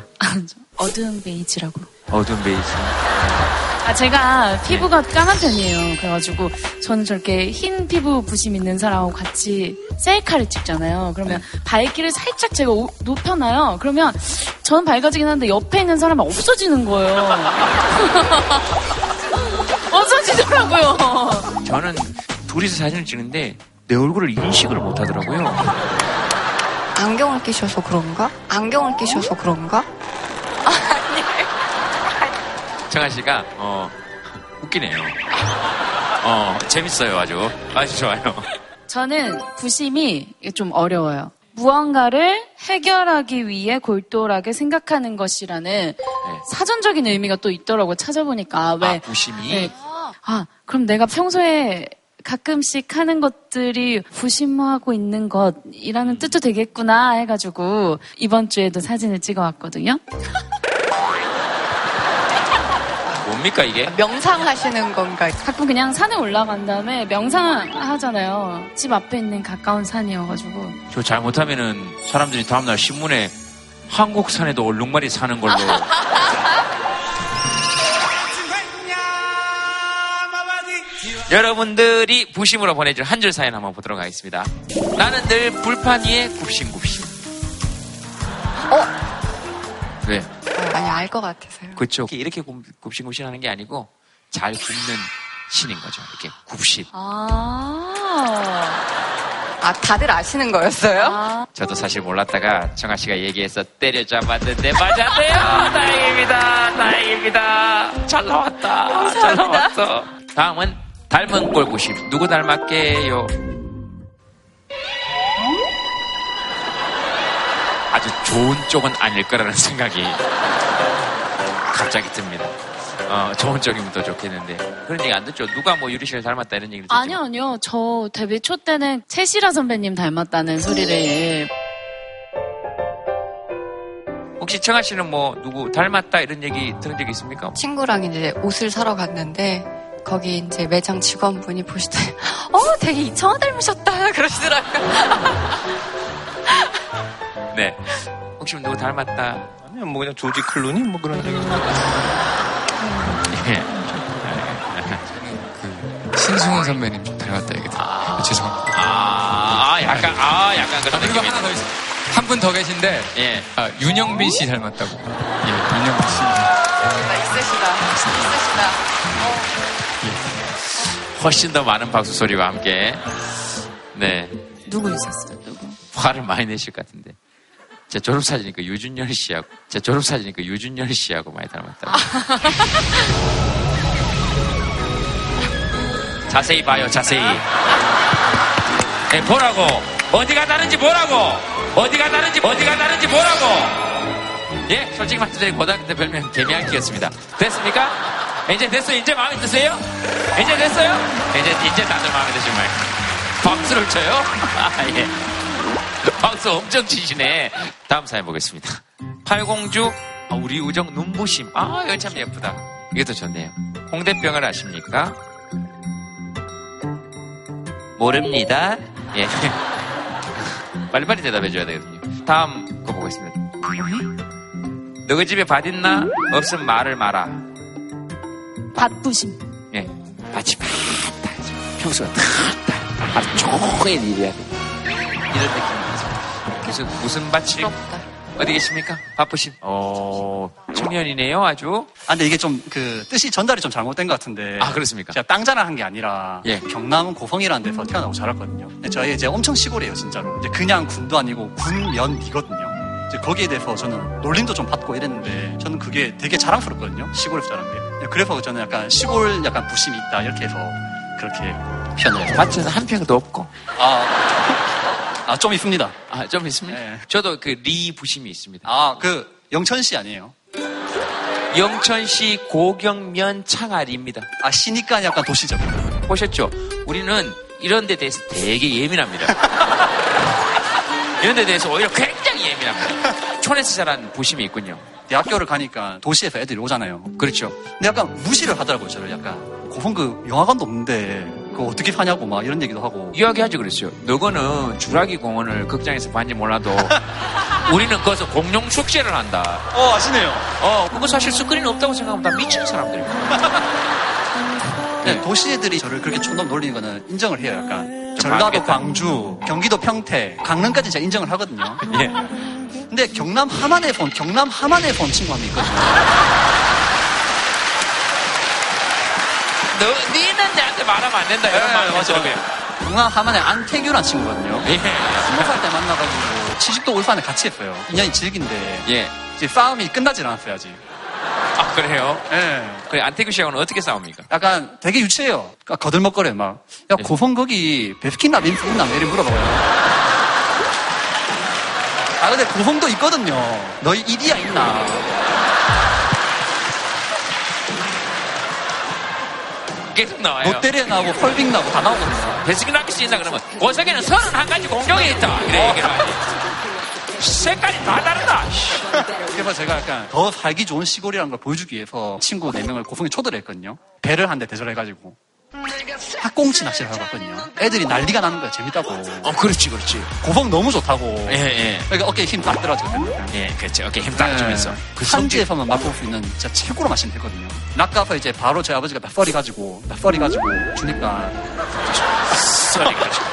어두운 베이지라고. 어두운 베이지. 아, 제가 피부가 까만 편이에요. 그래가지고 저는 저렇게 흰 피부 부심 있는 사람하고 같이 셀카를 찍잖아요. 그러면 밝기를 살짝 제가 오- 높여놔요. 그러면 저는 밝아지긴 하는데 옆에 있는 사람은 없어지는 거예요. 없어지더라고요. 저는 둘이서 사진을 찍는데 내 얼굴을 인식을 못 하더라고요. 안경을 끼셔서 그런가? 안경을 끼셔서 그런가? 정한 씨가 어 웃기네요. 어 재밌어요 아주 아주 좋아요. 저는 부심이 좀 어려워요. 무언가를 해결하기 위해 골똘하게 생각하는 것이라는 사전적인 의미가 또 있더라고요. 찾아보니까 왜 아, 부심이 네. 아, 그럼 내가 평소에 가끔씩 하는 것들이 부심하고 있는 것이라는 뜻도 되겠구나 해가지고 이번 주에도 사진을 찍어왔거든요. 뭡니까 이게? 명상하시는 건가? 가끔 그냥 산에 올라간 다음에 명상하잖아요. 집 앞에 있는 가까운 산이어가지고. 저 잘못하면은 사람들이 다음날 신문에 한국 산에도 얼룩말이 사는 걸로 여러분들이 부심으로 보내준 한줄 사연 한번 보도록 하겠습니다. 나는 늘 불판 위에 굽신굽신. 어? 왜? 아니 알것 같아서요. 그렇죠. 이렇게 굽- 굽신굽신 하는 게 아니고 잘 굽는 신인 거죠. 이렇게 굽신. 아. 아 다들 아시는 거였어요? 저도 사실 몰랐다가 정아 씨가 얘기해서 때려잡았는데 맞았네요. 다행입니다. 다행입니다. 잘 나왔다. 잘 나왔어. 다음은 닮은 꼴 90. 누구 닮았게요? 아주 좋은 쪽은 아닐 거라는 생각이 갑자기 듭니다. 어, 좋은 쪽이면 더 좋겠는데. 그런 얘기 안 듣죠? 누가 뭐 유리 씨를 닮았다 이런 얘기를 듣죠? 아니요, 아니요. 저 데뷔 초 때는 채시라 선배님 닮았다는 소리를. 혹시 청아 씨는 뭐 누구 닮았다 이런 얘기 들은 적 있습니까? 친구랑 이제 옷을 사러 갔는데 거기 이제 매장 직원분이 보시더니 어 되게 이청아 닮으셨다 그러시더라고요. 네. 혹시 누구 닮았다? 아니요, 뭐 그냥 조지 클루니 뭐 그런 얘기. 예. 신승훈 선배님 좀 닮았다 얘기 들어요. 아, 죄송합니다. 아, 약간, 아, 약간 그런 그리고 느낌이 하나 더 있어요. 한 분 더 계신데, 예. 아, 윤영빈 씨 닮았다고. 예, 윤영빈 씨. 있으시다. 있으시다. 훨씬 더 많은 박수 소리와 함께. 네. 누구 있었어요, 누구? 화를 많이 내실 것 같은데. 제 졸업 사진이니까 유준열 씨하고, 제 졸업 사진이니까 유준열 씨하고 많이 닮았다. 자세히 봐요, 자세히. 예, 보라고. 어디가 다른지 보라고. 어디가 다른지, 어디가 다른지 보라고. 예, 솔직히 말씀드리면 고등학교 때 별명 개미한기였습니다. 됐습니까? 이제 됐어요? 이제 마음에 드세요? 이제 됐어요? 이제, 이제 다들 마음에 드시면 박수를 쳐요? 아, 예. 박수 엄청 치시네. 다음 사연 보겠습니다. 팔공주, 아, 우리 우정 눈부심. 아, 이거 참 예쁘다. 이것도 좋네요. 홍대병을 아십니까? 모릅니다. 예. 빨리빨리 대답해줘야 되거든요. 다음 거 보겠습니다. 너희 집에 밭 있나? 없으면 말을 마라. 밭부심. 예. 밭이 많다. 평수가 다 하루 종일 일해야 돼. 이런 느낌입니다. 그래서 무슨 밭이? 어디 계십니까? 바쁘신. 어, 청년이네요, 아주. 아, 근데 이게 좀 그 뜻이 전달이 좀 잘못된 것 같은데. 아, 그렇습니까? 제가 땅 자랑한 게 아니라 예. 경남 고성이라는 데서 태어나고 자랐거든요. 근데 저희 이제 엄청 시골이에요, 진짜로. 이제 그냥 군도 아니고 군면이거든요. 이제 거기에 대해서 저는 놀림도 좀 받고 이랬는데 저는 그게 되게 자랑스럽거든요. 시골에서 자란 게. 그래서 저는 약간 시골 약간 부심이 있다 이렇게 해서 그렇게 표현을 해요. 밭은 한 평도 없고. 아, 아, 좀 있습니다. 아, 좀 있습니다. 저도 그 리 부심이 있습니다. 아, 그 영천시 아니에요? 영천시 고경면 창아리입니다. 아, 시니까 약간 도시죠. 보셨죠? 우리는 이런 데 대해서 되게 예민합니다. 이런 데 대해서 오히려 굉장히 예민합니다. 촌에서 자란 부심이 있군요. 대학교를 가니까 도시에서 애들이 오잖아요. 그렇죠. 근데 약간 무시를 하더라고요, 저를 약간. 고성 그 영화관도 없는데 그거 어떻게 사냐고 막 이런 얘기도 하고. 이야기하지 그랬어요. 너거는 주라기 공원을 극장에서 봤는지 몰라도 우리는 거기서 공룡 축제를 한다. 어, 아시네요. 어, 그거 사실 스크린 없다고 생각하면 다 미친 사람들이에요. 네, 도시 애들이 저를 그렇게 촌놈 놀리는 거는 인정을 해요, 약간. 좀 전라도. 광주, 경기도 평택, 강릉까지 제가 인정을 하거든요. 예. 근데 경남 함안에서 온, 경남 함안에서 온 친구 한 명 있거든요. 너, 니는 내한테 말하면 안 된다. 이런 말을 맞아요. 들으면. 경남 함안에 안태규라는 친구거든요. 예. 스무 살때 만나가지고 치식도 울산에 같이 했어요. 인연이 질긴데 예. 이제 싸움이 끝나질 않았어요 아직. 아, 그래요? 예. 그 안태규 씨하고는 어떻게 싸웁니까? 약간 되게 유치해요. 그러니까 거들먹거려요 막. 야 고성 거기 베스킨라 빈스 있나? 이렇게 물어봐요. 아 근데 고성도 있거든요. 너희 이디야 있나? 계속 나와요. 롯데리아 나오고 펄빙 나오고 다 나오거든요. 배스킨 라빈스 있나 그러면 고석에는 서른 한 가지 공룡이 있다. 이래 얘기를 하지. 색깔이 다 다르다. 그래서 제가 약간 더 살기 좋은 시골이라는 걸 보여주기 위해서 친구 4명을 고성에 초대를 했거든요. 배를 한 대 대절해가지고. 학꽁치 낚시를 하러 갔거든요. 애들이 난리가 나는 거야, 재밌다고. 어, 그렇지, 그렇지. 고성 너무 좋다고. 예, 예. 그러니까 어깨에 힘 딱 들어가지고. 예, 그렇지. 어깨 힘딱 주면서. 그 산지에서만 맛볼 수 있는 진짜 최고로 맛있는 회거든요. 낚아서 이제 바로 저희 아버지가 다 썰이가지고, 다 썰이가지고 주니까. 썰이가지고.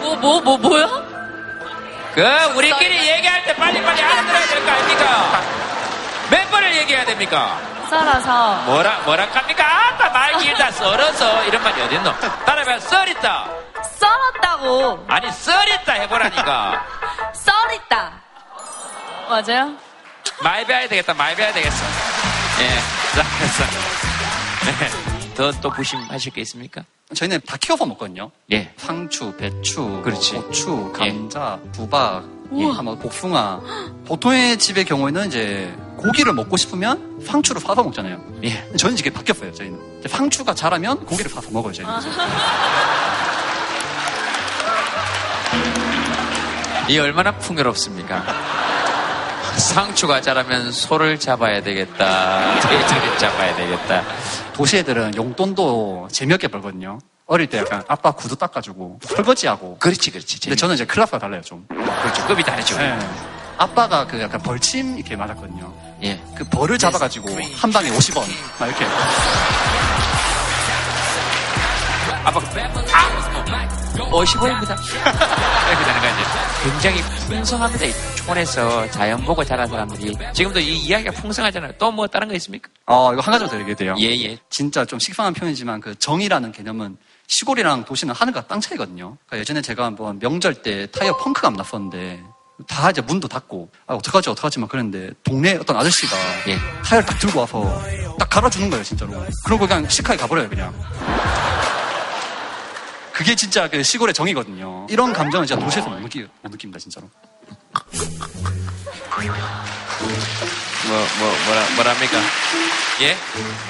뭐, 뭐, 뭐, 뭐야? 그, 우리끼리 얘기할 때 빨리빨리 알아들어야 될 거 아닙니까? 몇 번을 얘기해야 됩니까? 썰어서. 뭐라, 뭐라 합니까? 아따 말 길다, 썰어서. 이런 말이 어딨노? 따라해봐, 썰있다. 썰었다고. 아니, 썰있다 해보라니까. 썰있다. 맞아요? 많이 배워야 되겠다, 많이 배워야 되겠어. 예, 자, 그래서. 네. 더, 또 부심하실 게 있습니까? 저희는 다 키워서 먹거든요. 예. 상추, 배추, 그렇지. 고추, 감자, 수박, 우와. 뭐 복숭아. 보통의 집의 경우에는 이제 고기를 먹고 싶으면 상추를 사서 먹잖아요. 예. 저는 이게 바뀌었어요. 저희는 상추가 자라면 고기를 사서 먹어요. 저희는. 이 얼마나 풍요롭습니까? 상추가 자라면 소를 잡아야 되겠다. 돼지를 잡아야 되겠다. 도시 애들은 용돈도 재미없게 벌거든요. 어릴 때 약간 아빠 구두 닦아주고 설거지하고. 그렇지, 그렇지. 근데 저는 이제 클래스가 달라요 좀. 그렇죠. 급이 다르죠. 네. 아빠가 그 약간 벌침 이렇게 맞았거든요. 예. 그 벌을 잡아가지고 한 방에 50원 막 이렇게. 아빠, 아! 50원입니다. 이렇게 되는 거지. 굉장히 풍성합니다. 이 촌에서 자연 보고 자란 사람들이. 지금도 이 이야기가 풍성하잖아요. 또 뭐 다른 거 있습니까? 어, 이거 한 가지 더 얘기해도 돼요. 예, 예. 진짜 좀 식상한 표현이지만 그 정이라는 개념은 시골이랑 도시는 하늘과 땅 차이거든요. 그러니까 예전에 제가 한번 명절 때 타이어 펑크가 났었는데 다 이제 문도 닫고 아 어떡하지 어떡하지 막 그랬는데 동네 어떤 아저씨가 예. 타이어를 딱 들고 와서 딱 갈아주는 거예요 진짜로. 그러고 그냥 시카에 가버려요 그냥. 그게 진짜 그 시골의 정이거든요. 이런 감정은 진짜 도시에서 못, 느끼, 못 느낍니다 진짜로. 뭐, 뭐, 뭐라, 뭐랍니까? 예?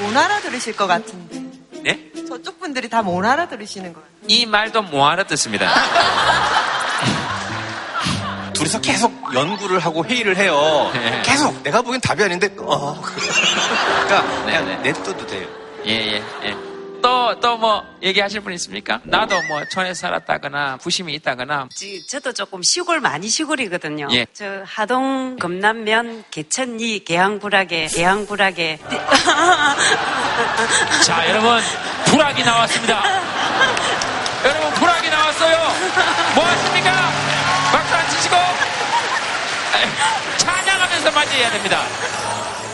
못 알아들으실 것 같은데. 예? 저쪽 분들이 다 못 알아들으시는 거예요. 이 말도 뭐 알아듣습니다. 둘이서 계속 연구를 하고 회의를 해요. 계속 내가 보기엔 답이 아닌데 어. 그러니까 그냥 냅둬도 돼요. 예, 예, 예. 또, 또 뭐, 얘기하실 분 있습니까? 나도 뭐, 촌에 살았다거나, 부심이 있다거나, 지- 저도 조금 시골 많이 시골이거든요. 예. 저 하동 금남면 개천리 계양불악에 계양불악에 자, 여러분, 불악이 나왔습니다. 여러분, 불악이 나왔어요. 뭐 하십니까? 치시고, 찬양하면서 맞이해야 됩니다.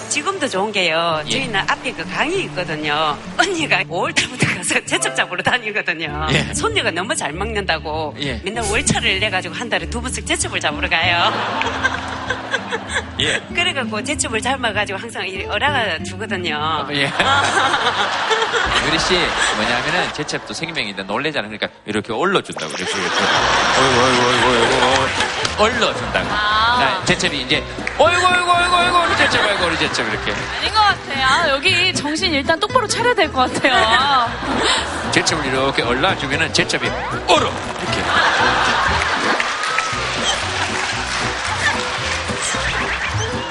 지금도 좋은 게요. 예. 저희는 앞에 그 강이 있거든요. 언니가 5월달부터 가서 제첩 잡으러 다니거든요. 예. 손녀가 너무 잘 먹는다고 예. 맨날 월차를 내가지고 한 달에 두 번씩 제첩을 잡으러 가요. 예. 그래갖고 제첩을 잡아가지고 항상 이 어라가 주거든요. 예. 유리 씨, 뭐냐면은, 제첩도 생명인데 놀래잖아. 그러니까, 이렇게 올려준다고, 이렇게. 이렇게. 어이구, 어이구, 어이구, 어이구, 올려준다고. 자, 제첩이 이제, 어이구, 어이구, 어이구, 어이구, 우리 제첩, 어이구, 우리 제첩, 이렇게. 아닌 것 같아요. 아, 여기 정신 일단 똑바로 차려야 될 것 같아요. 제첩을 이렇게 올라주면은, 제첩이 얼어! 이렇게.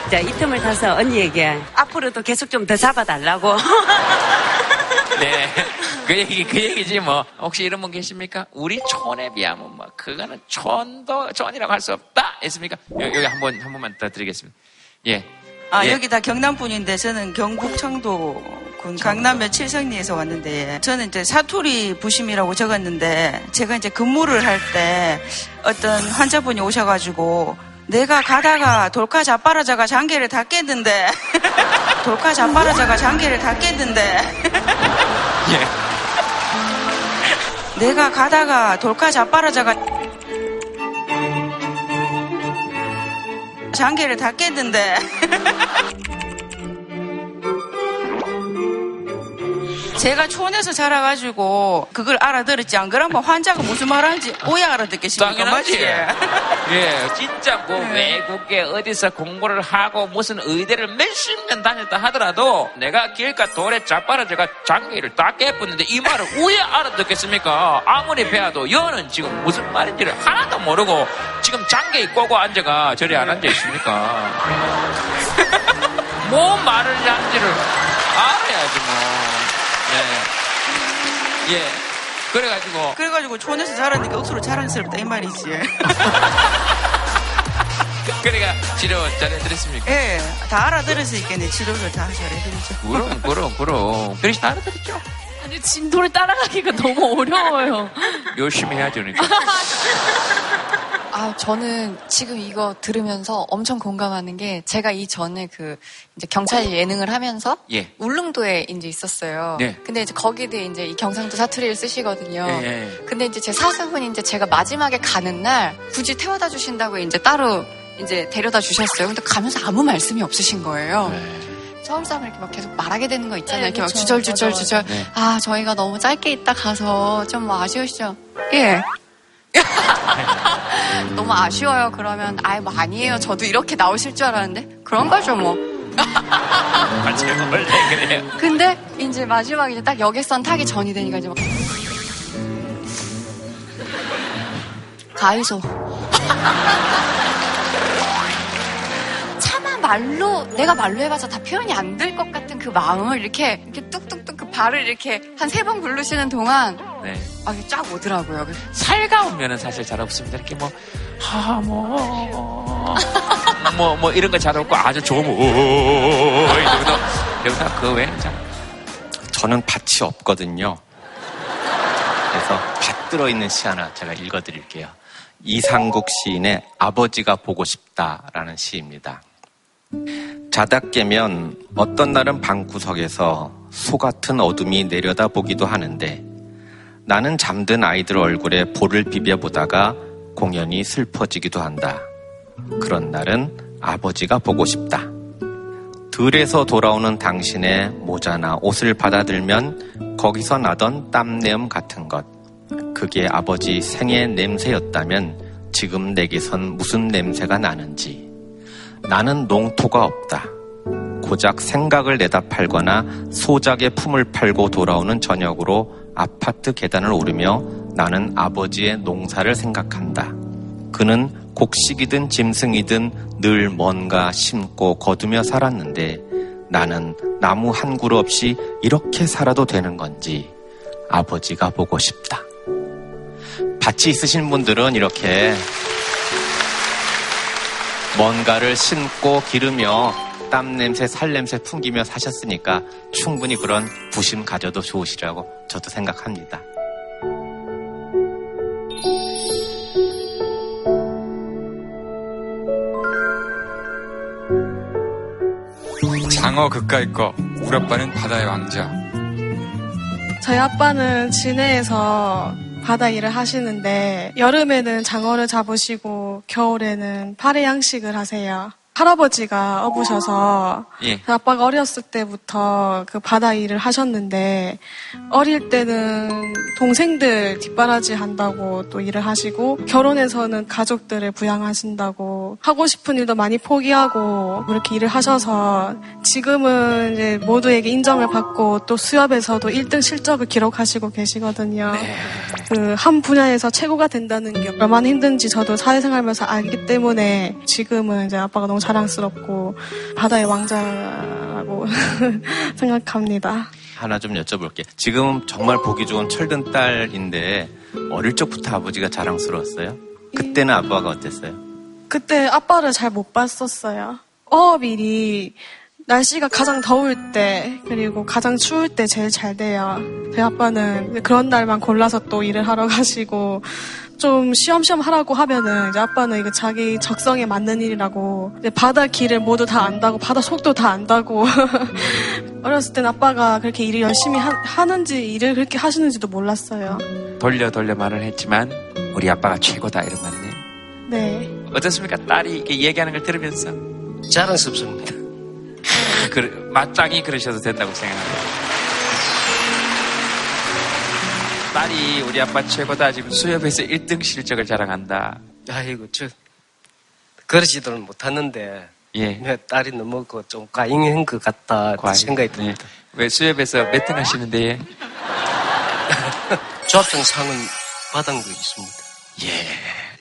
자, 이 틈을 타서 언니에게 앞으로도 계속 좀 더 잡아달라고. 네. 그 얘기, 그 얘기지, 뭐. 혹시 이런 분 계십니까? 우리 촌에 비하면, 뭐, 그거는 촌도, 촌이라고 할 수 없다! 했습니까? 여- 여기 한 번, 한 번만 더 드리겠습니다. 예. 아, 예. 여기 다 경남 분인데 저는 경북 청도군 강남면 칠성리에서 왔는데 저는 이제 사투리 부심이라고 적었는데 제가 이제 근무를 할 때 어떤 환자분이 오셔가지고 내가 가다가 돌카 자빠라져가 장기를 다 깼는데 돌카 자빠라져가 장기를 다 깼는데 예. 내가 가다가 돌카 자빠라져가 장기를 다 깼는데 제가 촌에서 자라가지고 그걸 알아들었지 안 그러면 환자가 무슨 말하는지 오해 알아듣겠습니까? 당연하지. 예, 진짜 뭐 외국에 어디서 공부를 하고 무슨 의대를 몇십 년 다녔다 하더라도 내가 길가 돌에 자빠라져가 장기를 다 깨뿌는데 이 말을 왜 알아듣겠습니까? 아무리 배워도 여는 지금 무슨 말인지를 하나도 모르고 지금 장기 꼬고 앉아가 저리 안 앉아 있습니까? 뭐 말을 하는지를 알아야지 뭐. 예. 예. 그래가지고 그래가지고 촌에서 자라니까 억수로 자랑스럽다 이 말이지. 그러니까 치료 잘해드렸습니까? 예, 다 알아들었으니까 내 치료를 다 잘해드리죠. 그럼, 그럼, 그럼. 그래서 다 알아들었죠. 아니, 진도를 따라가기가 너무 어려워요. 열심히 해야죠, 그러니까. 아, 저는 지금 이거 들으면서 엄청 공감하는 게 제가 이전에 그 이제 경찰 예능을 하면서 예. 울릉도에 이제 있었어요. 네. 근데 이제 거기도 이제 이 경상도 사투리를 쓰시거든요. 예, 예. 근데 이제 제 사수분이 이제 제가 마지막에 가는 날 굳이 태워다 주신다고 이제 따로 이제 데려다 주셨어요. 근데 가면서 아무 말씀이 없으신 거예요. 네. 처음 싸면 이렇게 막 계속 말하게 되는 거 있잖아요. 네, 이렇게 막 그쵸. 주절주절 맞아, 주절. 맞아. 네. 아, 저희가 너무 짧게 있다 가서 좀 뭐 아쉬우시죠? 예. 너무 아쉬워요. 그러면 아이 뭐 아니에요. 저도 이렇게 나오실 줄 알았는데 그런 거죠 뭐. 아, 제가 원래 그래요. 근데 이제 마지막에 이제 딱 여객선 타기 전이 되니까 이제 막 가이소. 말로 내가 말로 해봐서 다 표현이 안 될 것 같은 그 마음을 이렇게 이렇게 뚝뚝뚝 그 발을 이렇게 한 세 번 굴르시는 동안 네. 아, 이게 쫙 오더라고요. 살가우면은 사실 잘 없습니다. 이렇게 뭐, 하, 뭐, 뭐, 뭐, 이런 거 잘 없고 아주 좋으면, 오, 이 정도. 여기다 그 외에는 잘. 저는 밭이 없거든요. 그래서 밭 들어있는 시 하나 제가 읽어드릴게요. 이상국 시인의 아버지가 보고 싶다라는 시입니다. 자다 깨면 어떤 날은 방구석에서 소 같은 어둠이 내려다 보기도 하는데 나는 잠든 아이들 얼굴에 볼을 비벼보다가 공연히 슬퍼지기도 한다. 그런 날은 아버지가 보고 싶다. 들에서 돌아오는 당신의 모자나 옷을 받아들면 거기서 나던 땀내음 같은 것. 그게 아버지 생의 냄새였다면 지금 내게선 무슨 냄새가 나는지. 나는 농토가 없다. 고작 생각을 내다 팔거나 소작의 품을 팔고 돌아오는 저녁으로 아파트 계단을 오르며 나는 아버지의 농사를 생각한다. 그는 곡식이든 짐승이든 늘 뭔가 심고 거두며 살았는데 나는 나무 한 그루 없이 이렇게 살아도 되는 건지 아버지가 보고 싶다. 밭이 있으신 분들은 이렇게 뭔가를 신고 기르며 땀 냄새, 살 냄새 풍기며 사셨으니까 충분히 그런 부심 가져도 좋으시라고 저도 생각합니다. 장어 그까이 거, 우리 아빠는 바다의 왕자. 저희 아빠는 진해에서 바다 일을 하시는데 여름에는 장어를 잡으시고 겨울에는 파래 양식을 하세요. 할아버지가 어부셔서 예. 아빠가 어렸을 때부터 그 바다 일을 하셨는데 어릴 때는 동생들 뒷바라지 한다고 또 일을 하시고 결혼해서는 가족들을 부양하신다고 하고 싶은 일도 많이 포기하고 그렇게 일을 하셔서 지금은 이제 모두에게 인정을 받고 또 수협에서도 1등 실적을 기록하시고 계시거든요. 그한 분야에서 최고가 된다는 게 얼마나 힘든지 저도 사회생활하면서 알기 때문에 지금은 이제 아빠가 너무 자랑스럽고 바다의 왕자라고 생각합니다. 하나 좀 여쭤볼게. 지금 정말 보기 좋은 철든 딸인데 어릴 적부터 아버지가 자랑스러웠어요? 그때는 아빠가 어땠어요? 그때 아빠를 잘 못 봤었어요. 어업일이 날씨가 가장 더울 때 그리고 가장 추울 때 제일 잘 돼요. 제 아빠는 그런 날만 골라서 또 일을 하러 가시고 좀 쉬엄쉬엄 하라고 하면은 이제 아빠는 이거 자기 적성에 맞는 일이라고 이제 바다 길을 모두 다 안다고 바다 속도 다 안다고 어렸을 땐 아빠가 그렇게 일을 열심히 하, 는지 일을 그렇게 하시는지도 몰랐어요. 돌려 돌려 말을 했지만 우리 아빠가 최고다 이런 말이네요. 네. 어떻습니까? 딸이 이렇게 얘기하는 걸 들으면서 자랑스럽습니다. 그, 마땅히 그러셔도 된다고 생각합니다. 딸이 우리 아빠 최고다 지금 수협에서 1등 실적을 자랑한다. 아이고 저 그러지들은 못하는데 예. 내 딸이 너무 그좀 과잉한 것 같다 과잉. 생각이 듭니다. 왜 수협에서 몇 등 하시는데 조합장 상은 받은 거 있습니다. 예.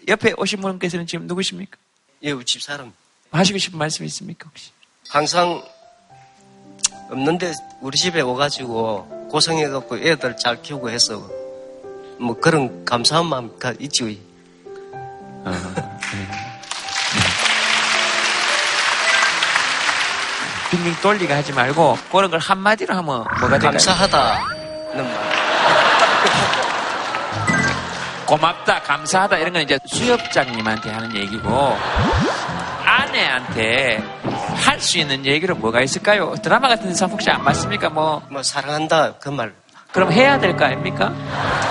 옆에 오신 분께서는 지금 누구십니까? 예, 우리 집 사람. 하시고 싶은 말씀 있습니까 혹시? 항상 없는데 우리 집에 오가지고 고생해갖고 애들 잘 키우고 해서 뭐 그런 감사한 마음 가 있죠. 빙빙 돌리가 하지 말고 그런 걸 한마디로 하면 뭐가 될까요? 감사하다는 말. 고맙다, 감사하다 이런 건 이제 수협장님한테 하는 얘기고 아내한테 할 수 있는 얘기로 뭐가 있을까요? 드라마 같은 데서 혹시 안 봤습니까? 뭐, 뭐 사랑한다 그 말. 그럼 해야 될 거 아닙니까?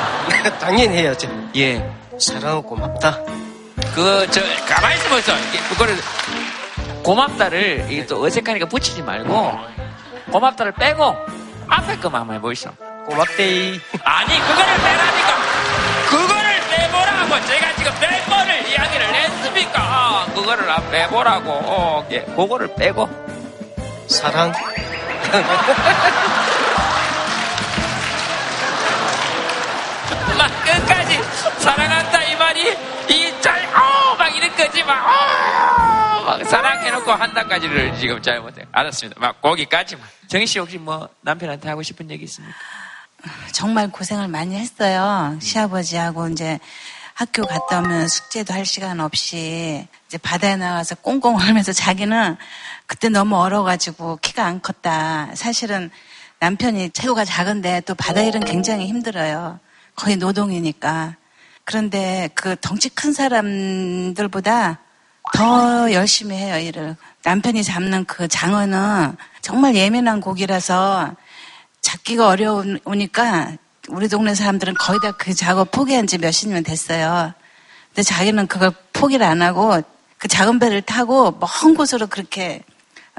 당연히 해야죠. 예. 사랑하고 고맙다. 그, 저, 가만히 있으면서, 이게 그거를, 고맙다를, 이게 또 어색하니까 붙이지 말고, 고맙다를 빼고, 앞에 거만 한번 해보시죠. 고맙데이. 아니, 그거를 빼라니까! 그거를 빼보라고! 제가 지금 멤버를 이야기를 했습니까? 아, 그거를 안 빼보라고. 어, 예, 그거를 빼고. 사랑. 사랑한다 이 말이 이짤 어, 막 이런 거지 막, 어, 막 사랑해놓고 한다까지를 지금 잘 못해 알았습니다 막 거기까지만 정희 씨 혹시 뭐 남편한테 하고 싶은 얘기 있습니까? 정말 고생을 많이 했어요. 시아버지하고 이제 학교 갔다 오면 숙제도 할 시간 없이 이제 바다에 나가서 꽁꽁 얼면서 자기는 그때 너무 얼어가지고 키가 안 컸다. 사실은 남편이 체구가 작은데 또 바다 일은 굉장히 힘들어요. 거의 노동이니까. 그런데 그 덩치 큰 사람들보다 더 열심히 해요, 일을. 남편이 잡는 그 장어는 정말 예민한 고기라서 잡기가 어려우니까 우리 동네 사람들은 거의 다 그 작업 포기한 지 몇십 년 됐어요. 근데 자기는 그걸 포기를 안 하고 그 작은 배를 타고 먼 곳으로 그렇게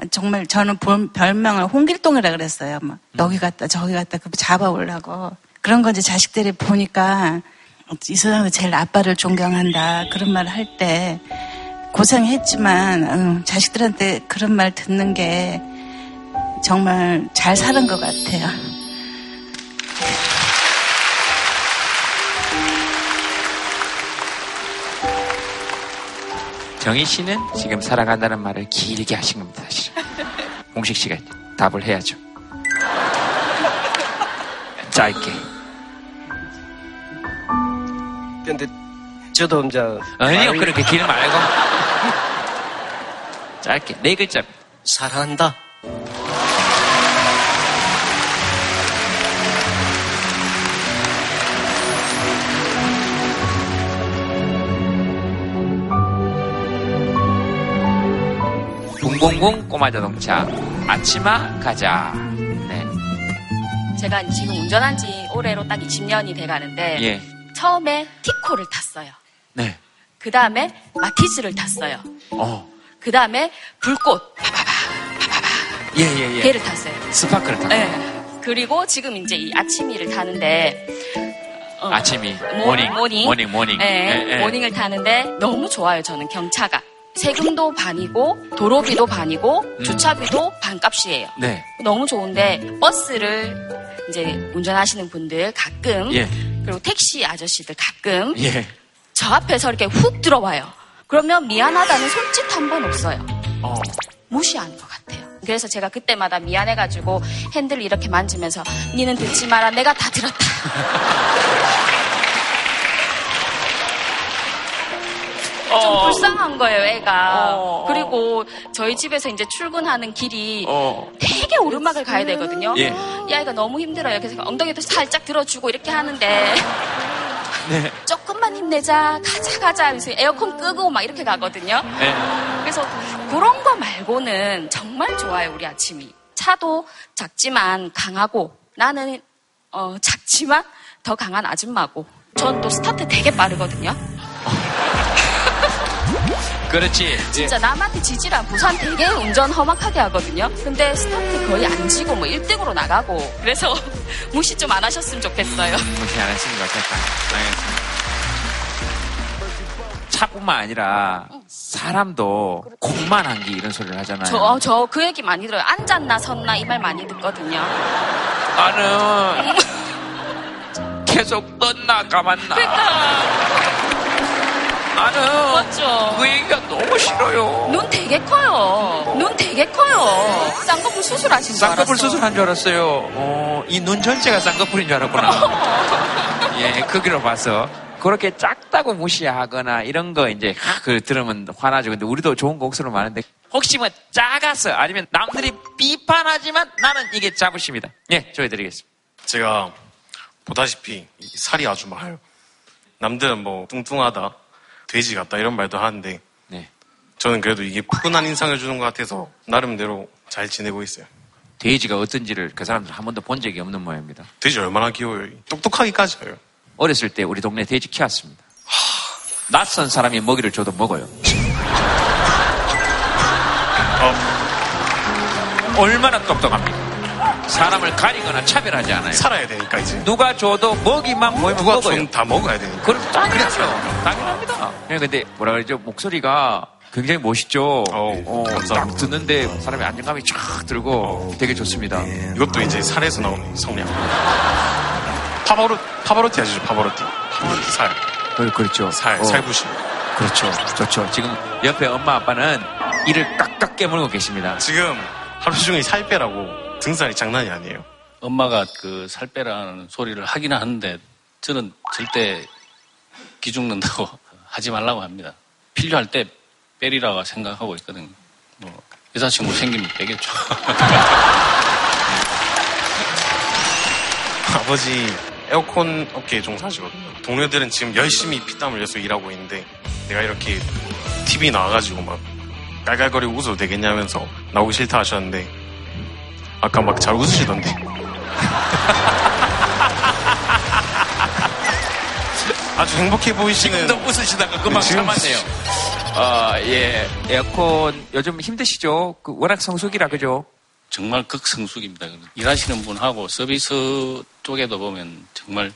정말 저는 볼- 별명을 홍길동이라 그랬어요. 막 여기 갔다 저기 갔다 그 잡아오려고. 그런 건 이제 자식들이 보니까 이 세상에서 제일 아빠를 존경한다 그런 말을 할때 고생했지만 응, 자식들한테 그런 말 듣는 게 정말 잘 사는 것 같아요. 정희 씨는 지금 살아간다는 말을 길게 하신 겁니다, 사실. 공식 씨가 답을 해야죠. 짧게. 근데 저도 이제 아니요, 말- 그렇게 길 말고. 짧게. 네 글자. 사랑한다. 붕붕붕 꼬마 자동차. 아침아 가자. 네. 제가 지금 운전한 지 올해로 딱 20년이 돼 가는데 예. 처음에 티코를 탔어요. 네. 그 다음에 마티즈를 탔어요. 어. 그 다음에 불꽃 예, 예, 예. 걔를 탔어요. 스파크를 타고. 네. 그리고 지금 이제 이 아침이를 타는데 어, 아침이. 모- 모닝. 모닝. 모닝, 모닝. 네, 예, 예. 모닝을 타는데 너무 좋아요. 저는 경차가 세금도 반이고 도로비도 반이고 음. 주차비도 반값이에요. 네. 너무 좋은데 버스를 이제 운전하시는 분들 가끔 예. 그리고 택시 아저씨들 가끔 예. 저 앞에서 이렇게 훅 들어와요. 그러면 미안하다는 손짓 한 번 없어요. 어. 무시하는 것 같아요. 그래서 제가 그때마다 미안해가지고 핸들을 이렇게 만지면서 니는 듣지 마라 내가 다 들었다. 좀 어. 불쌍한 거예요, 애가. 어. 그리고 저희 집에서 이제 출근하는 길이 어. 되게 오르막을 가야 되거든요. 예. 이 아이가 너무 힘들어요. 그래서 엉덩이도 살짝 들어주고 이렇게 하는데 네. 조금만 힘내자, 가자, 가자 하면서 에어컨 끄고 막 이렇게 가거든요. 네. 그래서 그런 거 말고는 정말 좋아요, 우리 아침이. 차도 작지만 강하고 나는 어, 작지만 더 강한 아줌마고 전 또 스타트 되게 빠르거든요. 그렇지. 진짜 남한테 지질 않아. 부산 되게 운전 험악하게 하거든요. 근데 스타트 거의 안 지고 뭐 1등으로 나가고 그래서 무시 좀 안 하셨으면 좋겠어요. 무시 안 했으면 좋겠다. 알겠습니다. 차뿐만 아니라 사람도 콩만 한기 이런 소리를 하잖아요. 저, 저 그 얘기 많이 들어요. 앉았나 섰나 이 말 많이 듣거든요. 나는 계속 떴나 감았나. 나는 맞죠. 그 얘기가 너무 싫어요. 눈 되게 커요. 눈 되게 커요. 쌍꺼풀 수술하신 줄 알았어. 쌍꺼풀 수술한 줄 알았어요. 어, 이 눈 전체가 쌍꺼풀인 줄 알았구나. 예, 크기로 봐서. 그렇게 작다고 무시하거나 이런 거 이제 그 들으면 화나죠. 근데 우리도 좋은 거 옥수로 많은데 혹시 뭐 작아서 아니면 남들이 비판하지만 나는 이게 자부심이다. 예, 조해드리겠습니다. 제가 보다시피 이 살이 아주 많아요. 남들은 뭐 뚱뚱하다, 돼지 같다 이런 말도 하는데 네. 저는 그래도 이게 푸근한 인상을 주는 것 같아서 나름대로 잘 지내고 있어요. 돼지가 어떤지를 그 사람들 한 번도 본 적이 없는 모양입니다. 돼지 얼마나 귀여워요. 똑똑하기까지 해요. 어렸을 때 우리 동네 돼지 키웠습니다. 낯선 사람이 먹이를 줘도 먹어요. 얼마나 똑똑합니까? 사람을 가리거나 차별하지 않아요. 살아야 되니까 이제. 누가 줘도 먹이만 보이면 누가 먹어요. 좀다 먹어야 되니까. 그럼 당연하죠. 당연합니다. 네, 근데 뭐라 그러죠? 목소리가 굉장히 멋있죠. 어, 딱 듣는데 사람의 안정감이 쫙 들고 되게 좋습니다. 이것도 이제 살에서 나오는 성량. 파바로 파바로티 아시죠? 파바로티. 파바로티 살. 그, 그렇죠. 살, 어. 살부심. 그렇죠. 좋죠. 지금 옆에 엄마 아빠는 이를 깍깍 깨물고 계십니다. 지금 하루 종일 살 빼라고 등살이 장난이 아니에요. 엄마가 그 살 빼라는 소리를 하긴 하는데 저는 절대 기죽는다고 하지 말라고 합니다. 필요할 때 빼리라고 생각하고 있거든요. 뭐 여자친구 생기면 빼겠죠. 아버지 에어컨 업계에 종사하시거든요. 동료들은 지금 열심히 피땀 흘려서 일하고 있는데 내가 이렇게 TV 나와가지고 막 깔깔거리고 웃어도 되겠냐면서 나오기 싫다 하셨는데 아까 막 잘 웃으시던데. 아주 행복해 보이시는. 지금도 웃으시다가 금방 지금 참았네요. 어, 예. 에어컨 요즘 힘드시죠? 그 워낙 성수기라 그죠? 정말 극성숙입니다. 일하시는 분하고 서비스 쪽에도 보면 정말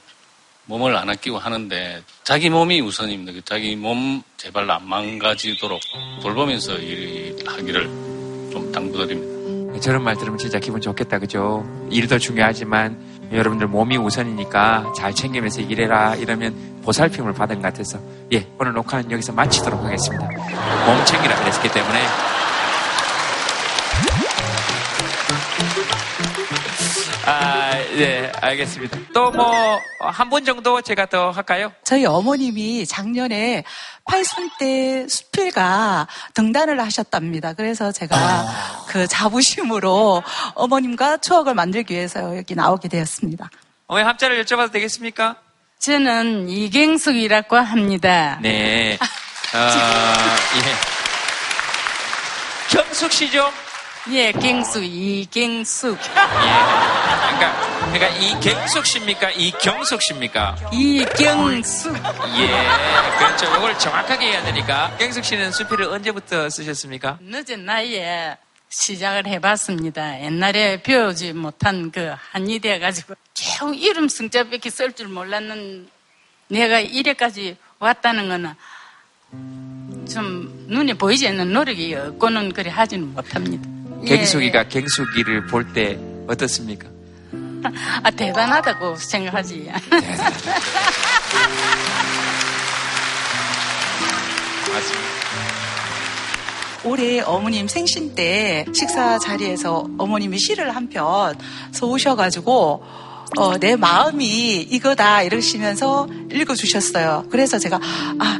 몸을 안 아끼고 하는데 자기 몸이 우선입니다. 그 자기 몸 제발 안 망가지도록 돌보면서 일하기를 좀 당부드립니다. 저런 말 들으면 진짜 기분 좋겠다, 그죠? 일도 중요하지만 여러분들 몸이 우선이니까 잘 챙기면서 일해라 이러면 보살핌을 받은 것 같아서 예 오늘 녹화는 여기서 마치도록 하겠습니다. 몸 챙기라 그랬기 때문에 아, 예, 알겠습니다. 또 뭐 한 분 정도 제가 더 할까요? 저희 어머님이 작년에 팔순 때 수필가 등단을 하셨답니다. 그래서 제가 그 자부심으로 어머님과 추억을 만들기 위해서 여기 나오게 되었습니다. 어머니 함자를 여쭤봐도 되겠습니까? 저는 이경숙이라고 합니다. 네. 어, 예. 경숙 씨죠? 예, 갱숙, 이갱숙. 그러니까, 그러니까 이경숙 씨입니까? 이경숙 씨입니까? 이경숙. 예, 그렇죠. 이걸 정확하게 해야 되니까. 경숙 씨는 수필을 언제부터 쓰셨습니까? 늦은 나이에 시작을 해봤습니다. 옛날에 배우지 못한 그 한의대 가지고 쭉 이름 승자밖에 쓸 줄 몰랐는 내가 이래까지 왔다는 거는 좀 눈에 보이지 않는 노력이 없고는 그리 하지는 못합니다. 예. 갱숙이가 갱숙이를 볼 때 어떻습니까? 아, 대단하다고 생각하지. 맞습니다. 올해 어머님 생신 때 식사 자리에서 어머님이 시를 한 편 써오셔가지고 어, 내 마음이 이거다 이러시면서 읽어주셨어요. 그래서 제가 아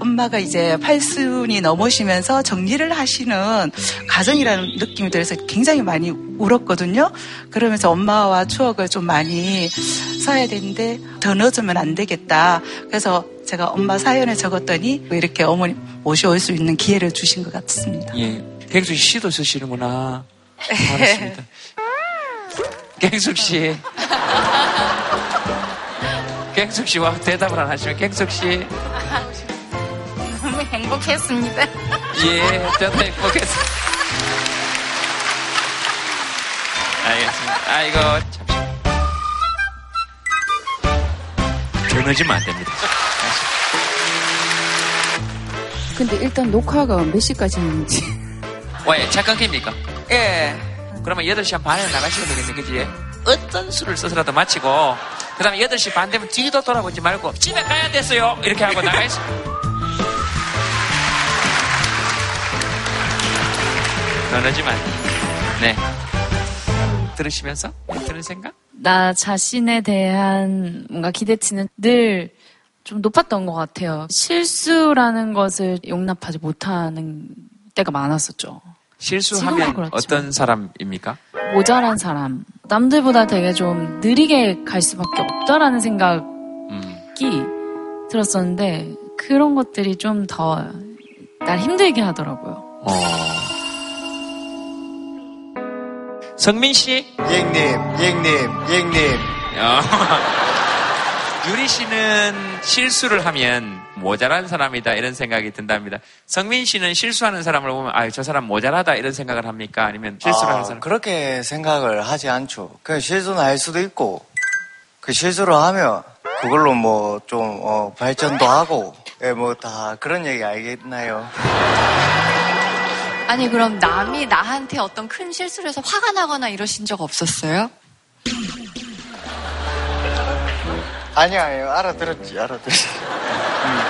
엄마가 이제 팔순이 넘으시면서 정리를 하시는 가정이라는 느낌이 들어서 굉장히 많이 울었거든요. 그러면서 엄마와 추억을 좀 많이 써야 되는데 더 늦으면 안 되겠다. 그래서 제가 엄마 사연을 적었더니 이렇게 어머니 모셔올 수 있는 기회를 주신 것 같습니다. 예. 갱숙 씨 시도 쓰시는구나. 알았습니다. 갱숙 씨. 갱숙 씨와 대답을 안 하시면 갱숙 씨. 행복했습니다. 예, 저도 행복했습니다. 알겠습니다. 아이고, 참. 전해지면 안 됩니다. 근데 일단 녹화가 몇 시까지 있는지. 왜, 잠깐 깁니까? 예. 그러면 8시 한 반에 나가시면 되겠네, 그지? 어떤 수를 써서라도 마치고, 그 다음에 8시 반 되면 뒤도 돌아보지 말고, 집에 가야 됐어요! 이렇게 하고 나가있어. 그러지만, 네. 들으시면서? 들은 생각? 나 자신에 대한 뭔가 기대치는 늘 좀 높았던 것 같아요. 실수라는 것을 용납하지 못하는 때가 많았었죠. 실수하면 그렇지만. 어떤 사람입니까? 모자란 사람. 남들보다 되게 좀 느리게 갈 수밖에 없다라는 생각이 들었었는데 그런 것들이 좀 더 날 힘들게 하더라고요. 어. 성민 씨? 예님, 예님, 예님. 어. 유리 씨는 실수를 하면 모자란 사람이다 이런 생각이 든답니다. 성민 씨는 실수하는 사람을 보면 아, 저 사람 모자라다 이런 생각을 합니까? 아니면 실수를 아, 하는 사람? 그렇게 생각을 하지 않죠. 그 실수는 할 수도 있고, 그 실수를 하면 그걸로 뭐좀 발전도 하고, 예, 뭐 다 그런 얘기 알겠나요? 아니 그럼 남이 나한테 어떤 큰 실수를 해서 화가 나거나 이러신 적 없었어요? 아니야, 아니요. 알아들었지, 알아들었지. 음.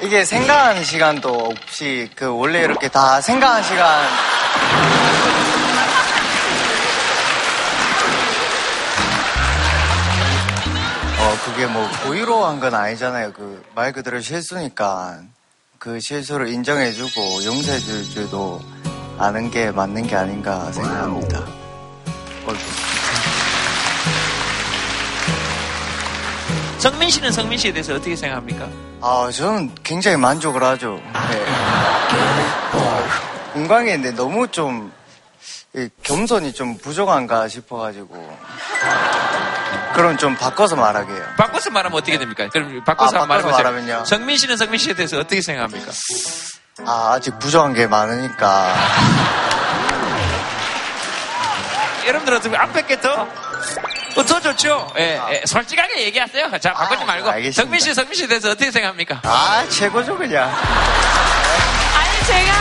이게 생각하는 시간도 없이, 그, 원래 이렇게 다 생각하는 시간. 어, 그게 뭐, 고의로 한 건 아니잖아요. 그, 말 그대로 실수니까, 그 실수를 인정해주고, 용서해줄 줄도 아는 게 맞는 게 아닌가 생각합니다. 어, 성민 씨는 성민 씨에 대해서 어떻게 생각합니까? 아, 저는 굉장히 만족을 하죠. 네. 공강인데 너무 좀이 겸손이 좀 부족한가 싶어가지고 그럼 좀 바꿔서 말하게요. 바꿔서 말하면 어떻게 됩니까? 그럼 바꿔서 아, 바꿔서. 말하면요? 성민 씨는 성민 씨에 대해서 어떻게 생각합니까? 아, 아직 부족한 게 많으니까 여러분들 어떻게 앞에 게더 어, 더 좋죠. 예, 예, 솔직하게 얘기하세요. 자, 바꾸지 말고. 알겠습니다. 성민 씨, 성민 씨에 대해서 어떻게 생각합니까? 아, 최고죠, 그냥. 아니 제가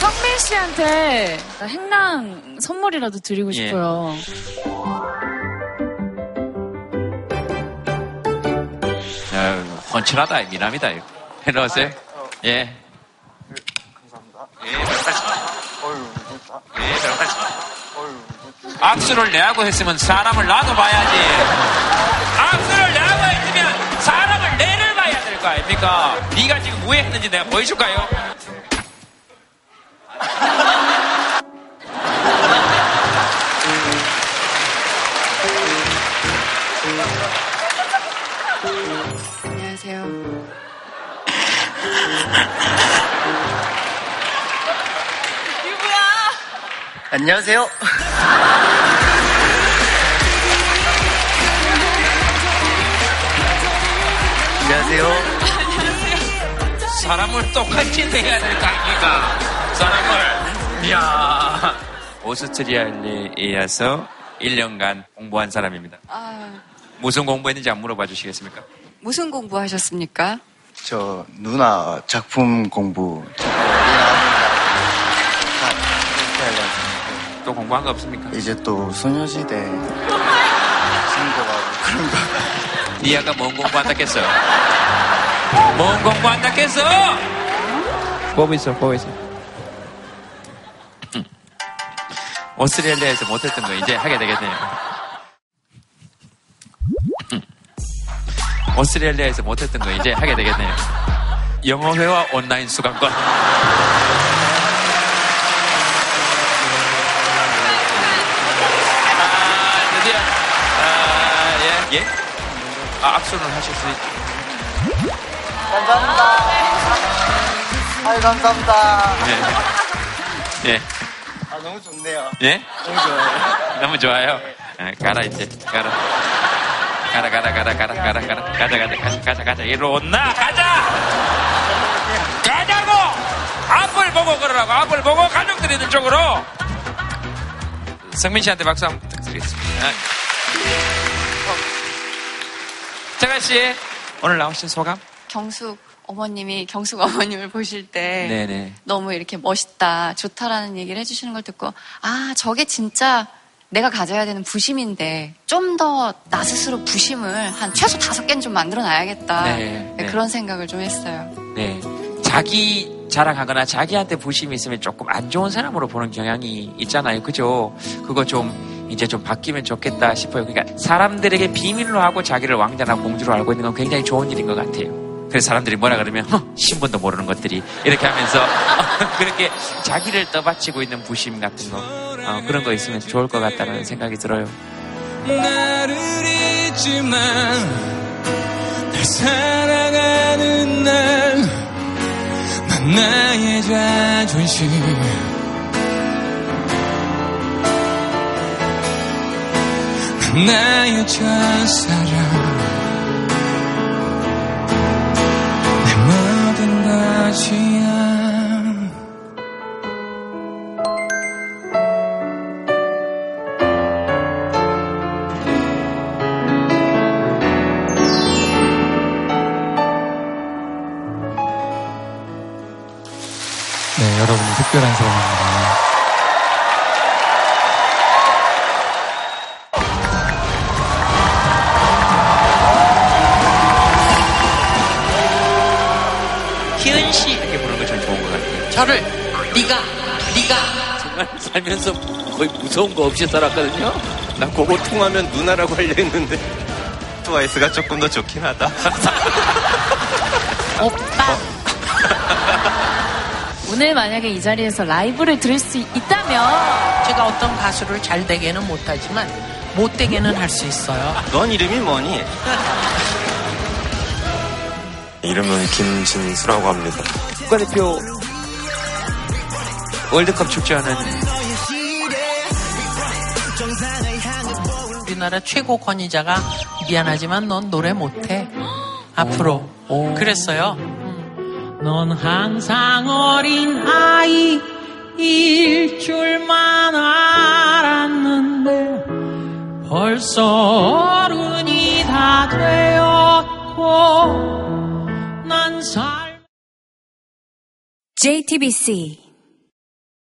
성민 씨한테 행랑 선물이라도 드리고 예. 싶어요. 어, 훤칠하다, 미남이다. 이거. 해놓으세요. 예. 예, 별다시. 예, 별다시. 악수를 내하고 했으면 사람을 나도 봐야지. 악수를 내하고 했으면 사람을 내를 봐야 될 거 아닙니까? 네가 지금 뭐 했는지 내가 보여줄까요? 안녕하세요. 안녕하세요. 안녕하세요. 사람을 똑같이 내야 될거 아닙니까? 사람을. 이야. 오스트리아에서 1년간 공부한 사람입니다. 아, 무슨 공부했는지 안 물어봐 주시겠습니까? 무슨 공부하셨습니까? 저 누나 작품 공부. 또 공부한 거 없습니까? 이제 또 소녀시대 신고하고 그런 거. 니 아까 뭔 공부한다 했어? 뭔 공부한다 했어? 보고 있어, 보고 있어. 오스트레일리아에서 못했던 거 이제 하게 되겠네요. 음. 오스트레일리아에서 못했던 거 이제 하게 되겠네요. 영어회화 온라인 수강권. 아, 드디어. 아, 예. 예? 아, 악수를 하실 수 있죠. 감사합니다. 아이, 감사합니다. 예. 예. 아, 너무 좋네요. 예? 너무 좋아요. 너무 좋아요. 예, 가라, 이제. 가라. 가라, 가라, 가라, 가라, 가라, 가라. 가자, 가자, 가자, 가자, 가자. 이리로 온나? 가자! 가자고! 앞을 보고 걸으라고. 앞을 보고 가족들이 있는 쪽으로. 성민 씨한테 박수 한번 부탁드리겠습니다. 아. 자가 씨, 오늘 나오신 소감? 경숙 어머님이 경숙 어머님을 보실 때 네네. 너무 이렇게 멋있다, 좋다라는 얘기를 해주시는 걸 듣고 아 저게 진짜 내가 가져야 되는 부심인데 좀 더 나 스스로 부심을 한 최소 다섯 개는 좀 만들어 놔야겠다 네, 네. 그런 생각을 좀 했어요. 네. 자기 자랑하거나 자기한테 부심이 있으면 조금 안 좋은 사람으로 보는 경향이 있잖아요. 그죠? 그거 좀 이제 좀 바뀌면 좋겠다 싶어요. 그러니까 사람들에게 비밀로 하고 자기를 왕자나 공주로 알고 있는 건 굉장히 좋은 일인 것 같아요. 그래서 사람들이 뭐라 그러면 허, 신분도 모르는 것들이. 이렇게 하면서 그렇게 자기를 떠받치고 있는 부심 같은 거 어, 그런 거 있으면 좋을 것 같다는 생각이 들어요. 나를 잊지만 날 사랑하는 날난 나의 자존심. 난 나의 첫사랑 모든 거의 무서운 거 없이 살았거든요. 나 그거 통하면 누나라고 하려 했는데 트와이스가 조금 더 좋긴 하다. 오빠. 오늘 만약에 이 자리에서 라이브를 들을 수 있다면 제가 어떤 가수를 잘 되게는 못하지만 못 되게는 할 수 있어요. 넌 이름이 뭐니? 이름은 김진수라고 합니다. 국가대표 월드컵 출전은 우리나라 최고 권위자가 미안하지만 넌 노래 못해. 앞으로. 그랬어요. 음. 넌 항상 어린 아이 일 줄만 알았는데 벌써 어른이 다 되었고 난 살. JTBC